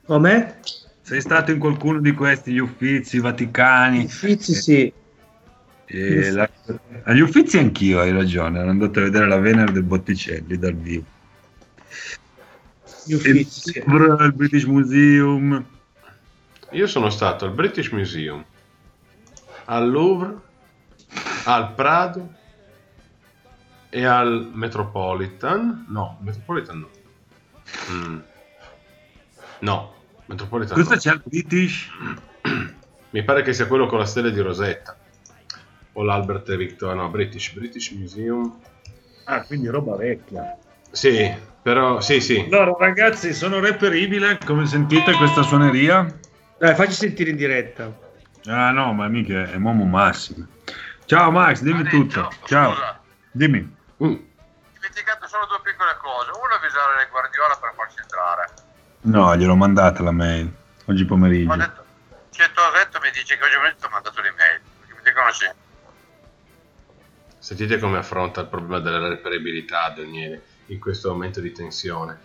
Come? Sei stato in qualcuno di questi, gli Uffizi, i Vaticani? Uffizi sì. E la- Agli Uffizi anch'io, hai ragione, ero andato a vedere la Venere del Botticelli dal vivo. Gli Uffizi il British Museum, io sono stato al British Museum, al Louvre, al Prado e al Metropolitan. No, Metropolitan no. Mm. No, Metropolitan cosa no. c'è al British? Mi pare che sia quello con la stella di Rosetta. O l'Albert e Victor, no, British, British Museum. Ah, quindi roba vecchia. Sì, però, sì, sì. Allora, ragazzi, sono reperibile, come sentite questa suoneria? Dai, facci sentire in diretta. Ah no, ma mica è Momo Massimo. Ciao Max, dimmi tutto. Ciao. Dimmi. Mm. dimenticato solo due piccole cose. Uno è avvisare le Guardiola per farci entrare. No, gliel'ho mandata la mail oggi pomeriggio. Ma ha detto, Cetosetto mi dice che oggi pomeriggio ho mandato l'email. Perché mi dicono sì. Sentite come affronta il problema della reperibilità Daniele in questo momento di tensione,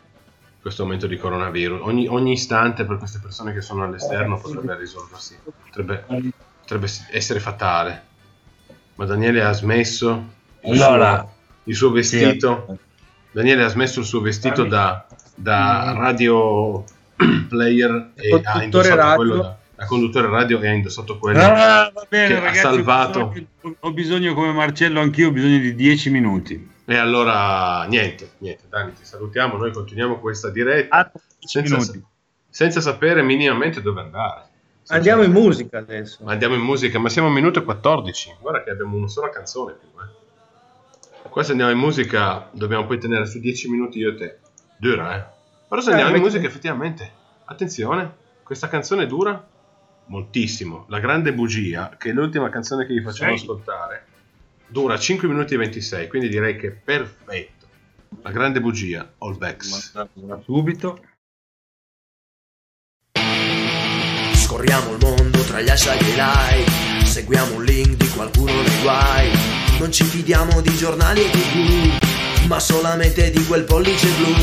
questo momento di coronavirus. Ogni, ogni istante per queste persone che sono all'esterno potrebbe risolversi, potrebbe, potrebbe essere fatale. Ma Daniele ha smesso il, Allora, suo, il suo vestito. Daniele ha smesso il suo vestito da, da radio player e ha indossato radio. quello da, da conduttore radio e ha indossato quello Ah, va bene, che ha ragazzi. salvato. Ho bisogno, ho bisogno come Marcello, anch'io ho bisogno di 10 minuti. E allora niente, niente, Dani, ti salutiamo, noi continuiamo questa diretta Ah, 10 senza, senza sapere minimamente dove andare. Senza- Andiamo in musica adesso. Andiamo in musica, ma siamo a minuto 14. Guarda che abbiamo una sola canzone più. Eh. Qua se andiamo in musica dobbiamo poi tenere su 10 minuti io e te. Dura, eh? Però se Eh, andiamo in musica effettivamente, attenzione, questa canzone dura moltissimo. La grande bugia, che è l'ultima canzone che vi facciamo Sei. ascoltare, dura 5 minuti e 26, quindi direi che è perfetto. La grande bugia, All Backs. Subito. Scorriamo il mondo tra gli hashtag e i like Seguiamo un link di qualcuno nei guai Non ci fidiamo di giornali e tv ma solamente di quel pollice blu.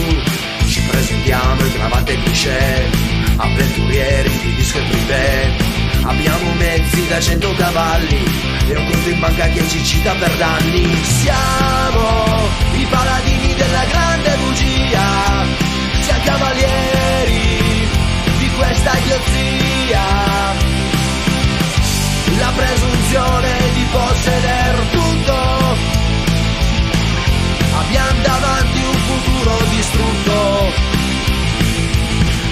Ci presentiamo in cravatte e cliché, avventurieri di disco e privé. Abbiamo mezzi da 100 cavalli e un conto in banca che ci cita per danni. Siamo i paladini della grande bugia, siamo cavalieri di questa idiozia. La presunzione di posseder tutto Abbiamo davanti un futuro distrutto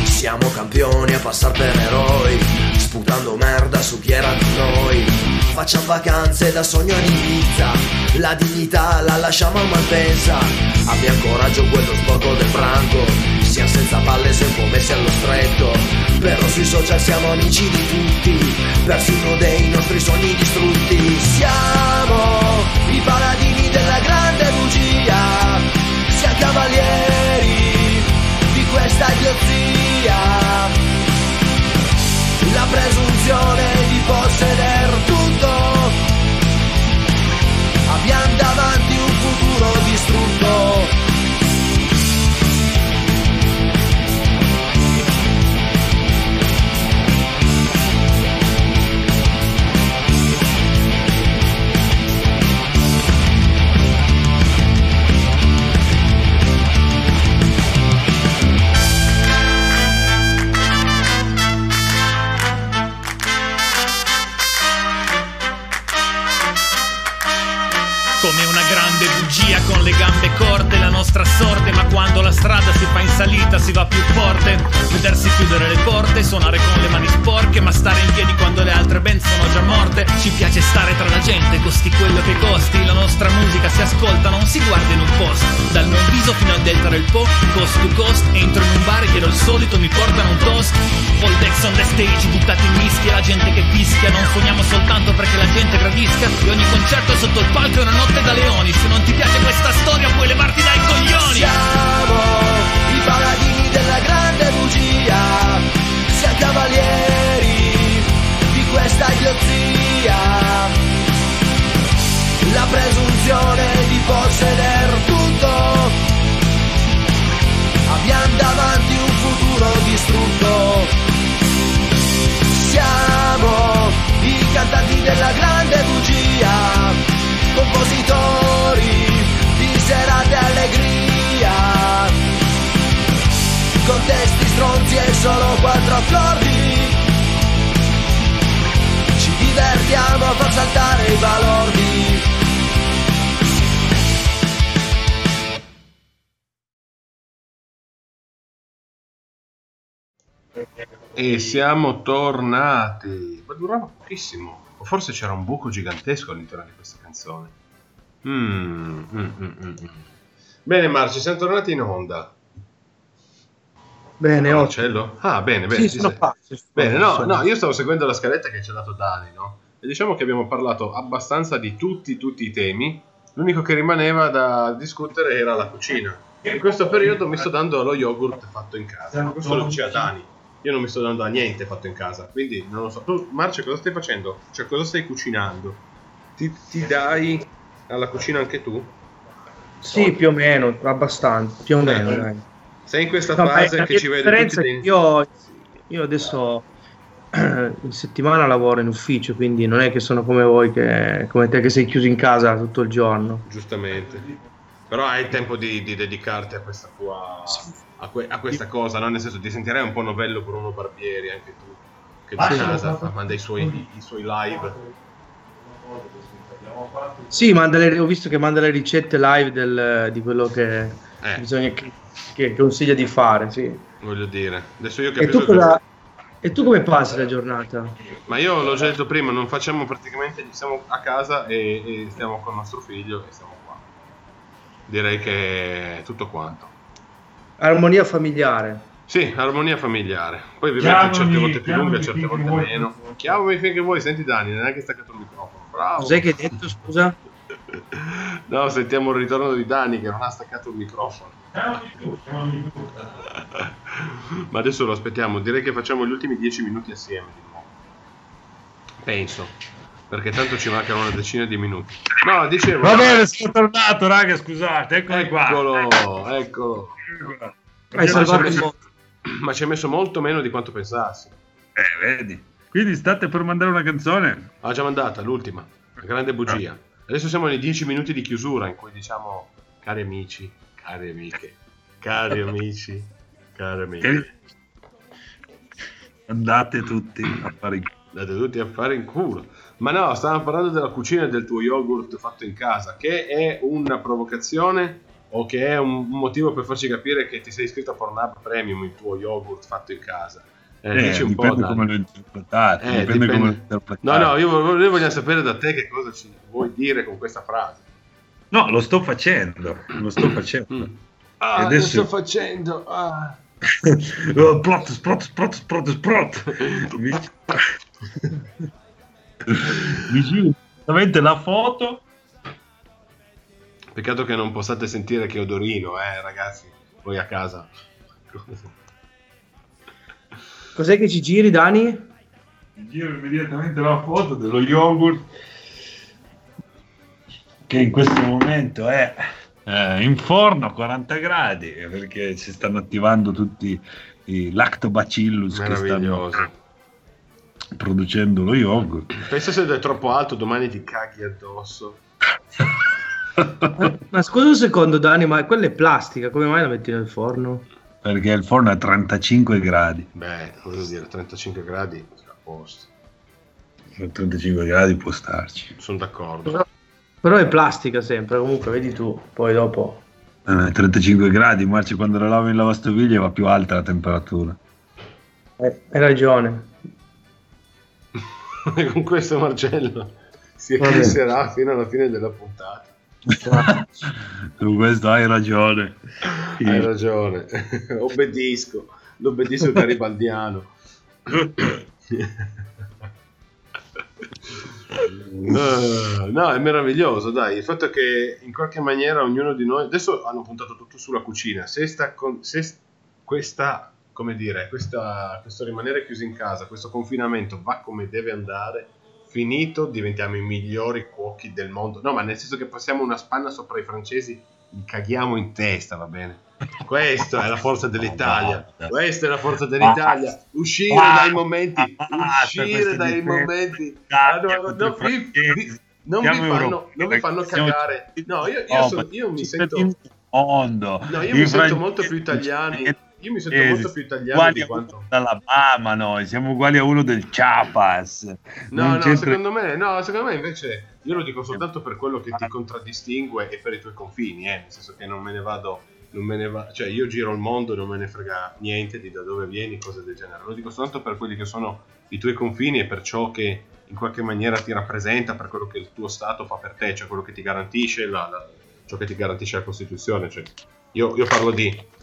Siamo campioni a passar per eroi Sputando merda su chi era di noi. Facciamo vacanze da sogno in Ibiza. La dignità la lasciamo a Malpensa. Abbiamo coraggio quello sporco del branco Siamo senza palle se un po' messi allo stretto. Però sui social siamo amici di tutti. Persino dei nostri sogni distrutti. Siamo i paladini della grande bugia. Siamo cavalieri di questa idiozia la presunzione di posseder si va più forte. Vedersi chiudere le porte, suonare con le mani sporche Ma stare in piedi quando le altre band sono già morte. Ci piace stare tra la gente, costi quello che costi. La nostra musica si ascolta, non si guarda in un post. Dal non viso fino al delta del Po, cost to cost. Entro in un bar e chiedo il solito, mi portano un toast. All decks on the stage, buttati in mischia La gente che fischia, non suoniamo soltanto perché la gente gradisca. E ogni concerto sotto il palco è una notte da leoni. Se non ti piace questa storia puoi levarti dai coglioni. Siamo della grande bugia, siamo cavalieri di questa idiozia. La presunzione di posseder tutto. Abbiamo davanti un futuro distrutto. Siamo i cantanti della grande bugia, compositori di serate allegria con testi stronzi e solo quattro accordi ci divertiamo a far saltare i balordi E siamo tornati. Ma durava pochissimo. O forse c'era un buco gigantesco all'interno di questa canzone. Mm, mm, mm, mm, mm. Bene, Marci, siamo tornati in onda. Bene, ottimo. Marcello? Ah, bene, bene. Sì, sono Bene, no, no, io stavo seguendo la scaletta che ci ha dato Dani, no? E diciamo che abbiamo parlato abbastanza di tutti, tutti i temi. L'unico che rimaneva da discutere era la cucina. In questo periodo mi sto dando lo yogurt fatto in casa. Questo lo diceva Dani. Io non mi sto dando a niente fatto in casa. Quindi non lo so. Tu, Marce, cosa stai facendo? Cioè, cosa stai cucinando? Ti, ti dai alla cucina anche tu? Sì, più o meno, abbastanza, più o meno, Eh. dai. Sei in questa No, fase la che ci vede differenza tutti dei... io, io adesso in settimana lavoro in ufficio, quindi non è che sono come voi, che, come te che sei chiuso in casa tutto il giorno. Giustamente. Però hai il tempo di, di dedicarti a questa tua... A, que- a questa cosa, no? Nel senso, ti sentirai un po' novello Bruno Barbieri anche tu. Che da Ah, sì. casa fa- manda i suoi, i suoi live. Sì, manda le- ho visto che manda le ricette live del- di quello che Eh. bisogna che, che consiglia di fare, sì. Voglio dire. Adesso io E capisco tu, cosa- e tu come passi la giornata? Ma io l'ho già detto prima, non facciamo praticamente, siamo a casa e, e stiamo con nostro figlio e siamo qua. Direi che è tutto quanto. Armonia familiare. Sì, armonia familiare. Poi ovviamente certe volte più lunga, certe volte vuoi. meno. Chiamami finché vuoi, senti Dani, non è che staccato il microfono. Bravo. Cos'è che hai detto, scusa? No, sentiamo il ritorno di Dani che non ha staccato il microfono. Ma adesso lo aspettiamo, direi che facciamo gli ultimi 10 minuti assieme di nuovo. Penso. perché tanto ci mancano una decina di minuti. No, dicevo... Va bene, sono tornato, raga, scusate, eccomi qua. Eccolo, eccolo. Hai Ma ci, ha salvato messo, ma ci ha messo molto meno di quanto pensassi. Eh, vedi. Quindi state per mandare una canzone? Ha già mandata, l'ultima, la grande bugia. Adesso siamo nei 10 minuti di chiusura in cui diciamo, cari amici, cari amiche, cari amici, cari amiche, Andate tutti a fare in andate tutti a fare in culo. Ma no, stavamo parlando della cucina e del tuo yogurt fatto in casa, che è una provocazione o che è un motivo per farci capire che ti sei iscritto a Pornhub Premium il tuo yogurt fatto in casa. Eh, Eh, dici un po', dipende Dani. come lo interpretate. Eh, dipende, dipende. come lo No, interpretate. no, io, noi vogliamo sapere da te che cosa ci vuoi dire con questa frase. No, lo sto facendo. Lo sto facendo. Ah, E adesso- lo sto facendo. Ah. Oh, Sprot, sprot, sprot, sprot, sprot. Mi, mi giro direttamente la foto. Peccato che non possiate sentire che odorino, eh, ragazzi, voi a casa. Cos'è che ci giri, Dani? Mi giro immediatamente la foto dello yogurt che in questo momento è eh, in forno a 40 gradi perché si stanno attivando tutti i lactobacillus che stanno producendo lo yogurt. Pensa se è troppo alto, domani ti caghi addosso. Ma scusa un secondo, Dani, ma quella è plastica, come mai la metti nel forno? Perché il forno è a 35 gradi. Beh, cosa dire, 35 gradi, a posto. A 35 gradi può starci. Sono d'accordo. Però, è plastica sempre, comunque, vedi tu, poi dopo... Eh, 35 gradi, Marci, quando la lavi in lavastoviglie va più alta la temperatura. Eh, hai ragione. Con questo Marcello si eclisserà fino alla fine della puntata. Su questo hai ragione. Hai ragione. Obbedisco. L'obbedisco garibaldiano. Eh, no, è meraviglioso, dai. Il fatto che in qualche maniera ognuno di noi. Adesso hanno puntato tutto sulla cucina. Se, sta con- se questa, come dire, questa- questo rimanere chiusi in casa, questo confinamento va come deve andare, finito, diventiamo i migliori cuochi del mondo. No, ma nel senso che passiamo una spanna sopra i francesi, li caghiamo in testa, va bene? Questa è la forza dell'Italia. Questa è la forza dell'Italia. Uscire dai momenti, uscire dai momenti. Ah, no, no, vi- vi- non vi fanno, non vi fanno cagare. No, io, io ma io mi sento. No, io mi sento molto più italiani. Io mi sento molto più italiano uguali di quanto. dall'Alabama noi, siamo uguali a uno del Chiapas. No, Non no, secondo me, no, secondo me invece io lo dico soltanto per quello che ti contraddistingue e per i tuoi confini, eh, nel senso che non me ne vado, non me ne va, cioè io giro il mondo e non me ne frega niente di da dove vieni, cose del genere. Lo dico soltanto per quelli che sono i tuoi confini e per ciò che in qualche maniera ti rappresenta, per quello che il tuo Stato fa per te, cioè quello che ti garantisce, la- la- ciò che ti garantisce la Costituzione. Cioè, io, io parlo di...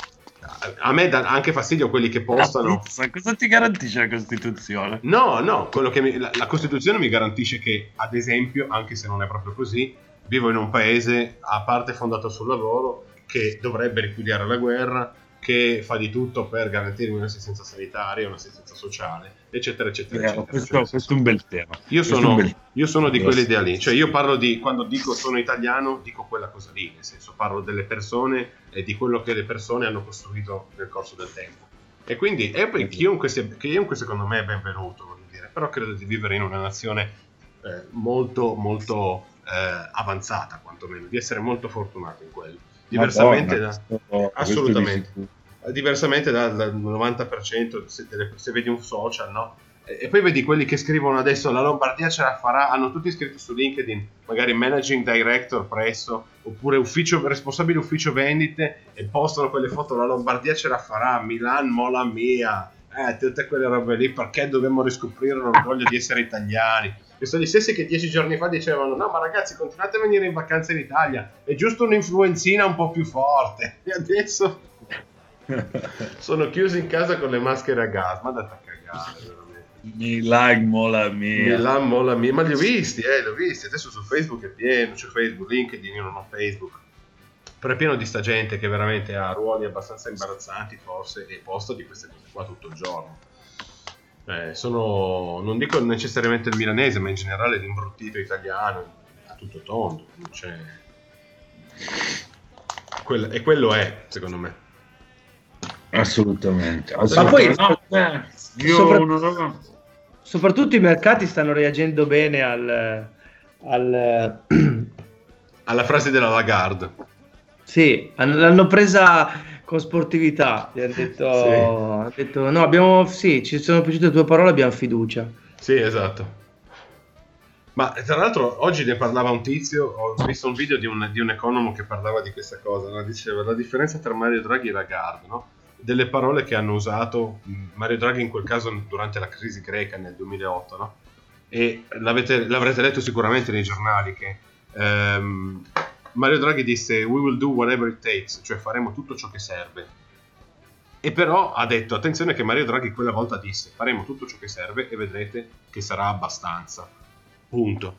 A me dà anche fastidio quelli che postano... Cosa- Cosa ti garantisce la Costituzione? No, no, quello che mi- la, la Costituzione mi garantisce che, ad esempio, anche se non è proprio così, vivo in un paese a parte fondato sul lavoro che dovrebbe ripudiare la guerra, che fa di tutto per garantirmi un'assistenza sanitaria, un'assistenza sociale, eccetera, eccetera, Eh, eccetera. questo, Cioè, questo è un bel tema. io è sono, bel- io sono di quell'idea lì, cioè io parlo di, quando dico sono italiano, dico quella cosa lì, nel senso parlo delle persone e di quello che le persone hanno costruito nel corso del tempo. E quindi, e poi chiunque, sia- chiunque secondo me è benvenuto, voglio dire, però credo di vivere in una nazione eh, molto, molto eh, avanzata, quantomeno, di essere molto fortunato in quello. Diversamente Madonna, da... questo- Assolutamente. questo Diversamente dal, dal 90% se, delle- se vedi un social, no? E, e poi vedi quelli che scrivono adesso la Lombardia ce la farà, hanno tutti scritto su LinkedIn, magari managing director presso, oppure ufficio, responsabile ufficio vendite e postano quelle foto, la Lombardia ce la farà, Milan mola mia, eh, tutte quelle robe lì, perché dobbiamo riscoprire l'orgoglio di essere italiani? Che sono gli stessi che dieci giorni fa dicevano: No, ma ragazzi, continuate a venire in vacanza in Italia, è giusto un'influenzina un po' più forte. E adesso sono chiusi in casa con le maschere a gas. Ma andate a cagare, veramente. Milan mola mia. Milan mola mia, ma li ho visti, eh, li ho visti. Adesso su Facebook è pieno, c'è Facebook, LinkedIn, io non ho Facebook. Però è pieno di sta gente che veramente ha ruoli abbastanza imbarazzanti, forse, e posta di queste cose qua tutto il giorno. Eh, sono, non dico necessariamente il milanese, ma in generale l'imbruttito italiano a tutto tondo. non c'è- Quel- e quello è, secondo me. Assolutamente. Ma poi, assolutamente. No, eh, io sopra- non soprattutto i mercati stanno reagendo bene al, al Alla frase della Lagarde. Sì, hanno- l'hanno presa con sportività. Gli hanno detto, Sì. detto, no, abbiamo, sì, ci sono piaciute le tue parole, abbiamo fiducia. Sì, esatto. Ma tra l'altro oggi ne parlava un tizio, ho visto un video di un, di un economo che parlava di questa cosa, no? diceva la differenza tra Mario Draghi e Lagarde, no? delle parole che hanno usato mh, Mario Draghi in quel caso durante la crisi greca nel 2008, no? e l'avrete letto sicuramente nei giornali che ehm, Mario Draghi disse we will do whatever it takes, cioè faremo tutto ciò che serve. E però ha detto, attenzione che Mario Draghi quella volta disse, faremo tutto ciò che serve e vedrete che sarà abbastanza. Punto.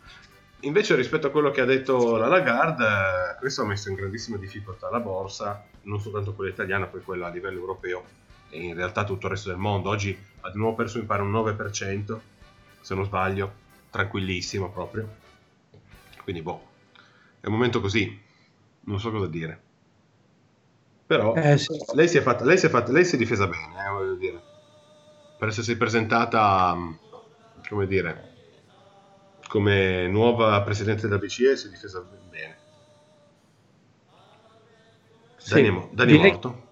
Invece rispetto a quello che ha detto la Lagarde, questo ha messo in grandissima difficoltà la borsa, non soltanto quella italiana, poi quella a livello europeo e in realtà tutto il resto del mondo. Oggi ha di nuovo perso mi pare un 9%, se non sbaglio, tranquillissimo proprio. Quindi boh, è un momento così, non so cosa dire. Però Eh, sì. lei, si è fatta, lei, si è fatta, lei si è difesa bene, eh, voglio dire. Per essersi presentata, mh, come dire, come nuova presidente della BCE si è difesa bene. Sì. Dani, Dani Direi- morto.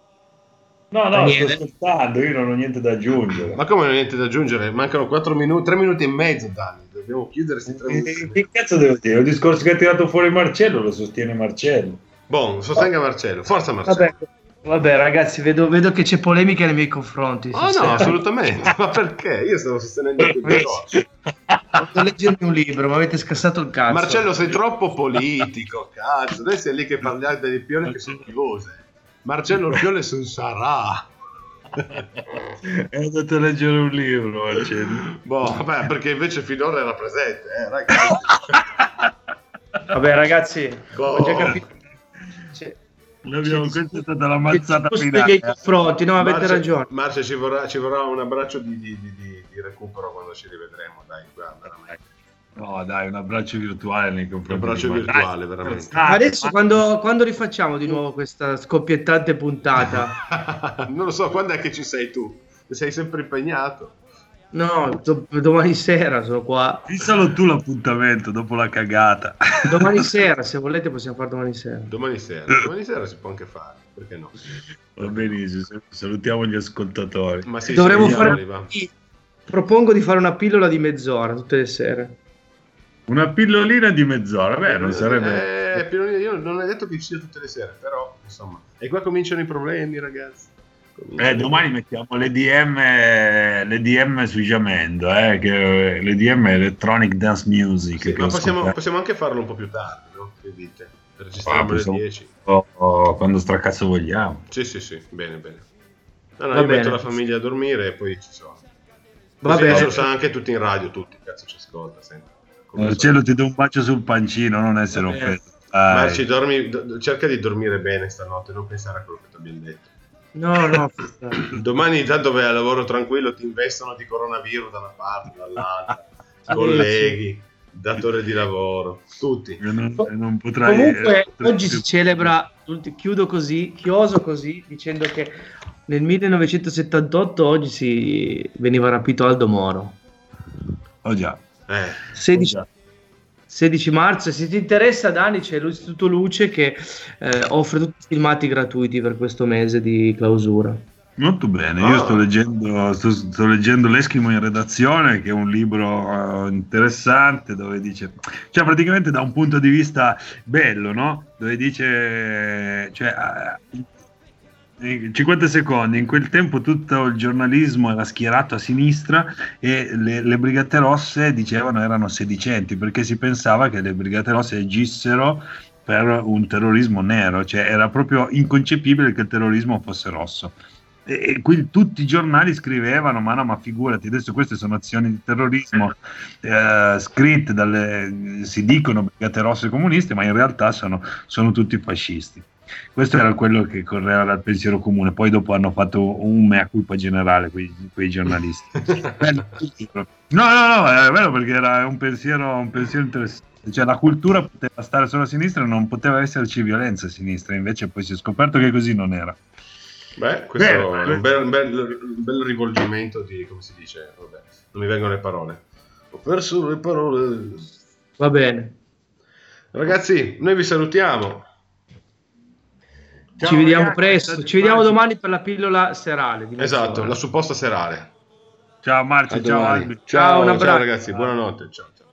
No, no, Niente. sto ascoltando, io non ho niente da aggiungere. Ma come non ho niente da aggiungere? Mancano 4 minuti, 3 minuti e mezzo, Dani. Dobbiamo chiudere questi 3 Che, minuti. che cazzo devo dire? Il discorso che ha tirato fuori Marcello lo sostiene Marcello. Buon, sostenga Marcello. Forza Marcello. Vabbè, vabbè, ragazzi, vedo, vedo che c'è polemica nei miei confronti. Oh no, assolutamente. Ma perché? Io stavo sostenendo il discorso. Sto leggendo un libro, mi avete scassato il cazzo. Marcello, sei troppo politico, cazzo. Adesso è lì che parliamo delle piole che sono chiuse. Marcello, il piole non sarà. È andato a leggere un libro. Boh, vabbè, perché invece finora era presente, eh, ragazzi. Vabbè, ragazzi, Boh. ho già capito. Cioè, L'abbiamo- C'è- questa è stata la mazzata finale. dei confronti, no, avete Marce- ragione. Marce, ci vorrà, ci vorrà un abbraccio di, di- di- di- di recupero quando ci rivedremo, dai, guarda, veramente. No, dai, un abbraccio virtuale nei Un confronti abbraccio di Marcello. virtuale, veramente. Dai, Adesso ma- quando, quando rifacciamo di nuovo questa scoppiettante puntata? non lo so, quando è che ci sei tu? Sei sempre impegnato. No, do- domani sera sono qua. Fissalo tu l'appuntamento dopo la cagata. Domani sera, se volete possiamo fare domani sera. Domani sera, domani sera si può anche fare, perché no? Va benissimo, salutiamo gli ascoltatori. Ma sì, Dovremmo fare... Propongo di fare una pillola di mezz'ora tutte le sere. Una pillolina di mezz'ora, beh, non sarebbe... Eh, Pirolini, io non è detto che ci sia tutte le sere, però insomma. E qua cominciano i problemi, ragazzi. Eh, domani mettiamo le DM, le DM sui Jamendo, eh, che le DM Electronic Dance Music. Sì, ma ho possiamo, possiamo anche farlo un po' più tardi, no? Che dite? Per Ah, registrare alle possiamo- 10. oh, quando stracazzo vogliamo. Sì, sì, sì, bene, bene. No, no, Va io bene. metto la famiglia a dormire e poi ci sono. Va bene. Lo sa anche tutti in radio, tutti, cazzo ci ascolta sempre. Come Marcello so. ti do un bacio sul pancino, non essere offeso. Marci, dormi, do- cerca di dormire bene stanotte, non pensare a quello che ti abbiamo detto. No, no. Domani intanto vai a lavoro tranquillo, ti investono di coronavirus da una parte, dall'altra, colleghi, datore di lavoro, tutti. Non, non potrai... Comunque, eh, oggi si celebra, chiudo così, chioso così, dicendo che nel 1978 oggi si veniva rapito Aldo Moro. Oh già. Eh, 16, Oh già. 16 marzo, se ti interessa Dani c'è l'Istituto Luce che eh, offre tutti i filmati gratuiti per questo mese di clausura. Molto bene, Ah. io sto leggendo, sto, sto leggendo L'Eschimo in redazione, che è un libro eh, interessante dove dice, cioè praticamente da un punto di vista bello, no? Dove dice, cioè, 50 secondi, in quel tempo tutto il giornalismo era schierato a sinistra e le, le Brigate Rosse dicevano erano sedicenti perché si pensava che le Brigate Rosse agissero per un terrorismo nero, cioè era proprio inconcepibile che il terrorismo fosse rosso. E, e quindi tutti i giornali scrivevano: Ma no, ma figurati, adesso queste sono azioni di terrorismo eh, scritte dalle si dicono brigate rosse comuniste, ma in realtà sono, sono tutti fascisti. Questo era quello che correva dal pensiero comune, poi dopo hanno fatto un mea culpa generale quei, quei giornalisti. no, no, no, è vero perché era un pensiero, un pensiero interessante. Cioè la cultura poteva stare solo a sinistra e non poteva esserci violenza a sinistra, invece poi si è scoperto che così non era. Beh, questo Beh, è un bel, un bel- un bel rivolgimento di, come si dice, vabbè, non mi vengono le parole. Ho perso le parole. Va bene. Ragazzi, noi vi salutiamo. Ci vediamo presto. Ci vediamo domani per la pillola serale. di Esatto, la supposta serale. Ciao Marci, A ciao. Albi. Ciao, un ciao abbraccio. ragazzi, buonanotte. Ciao. ciao.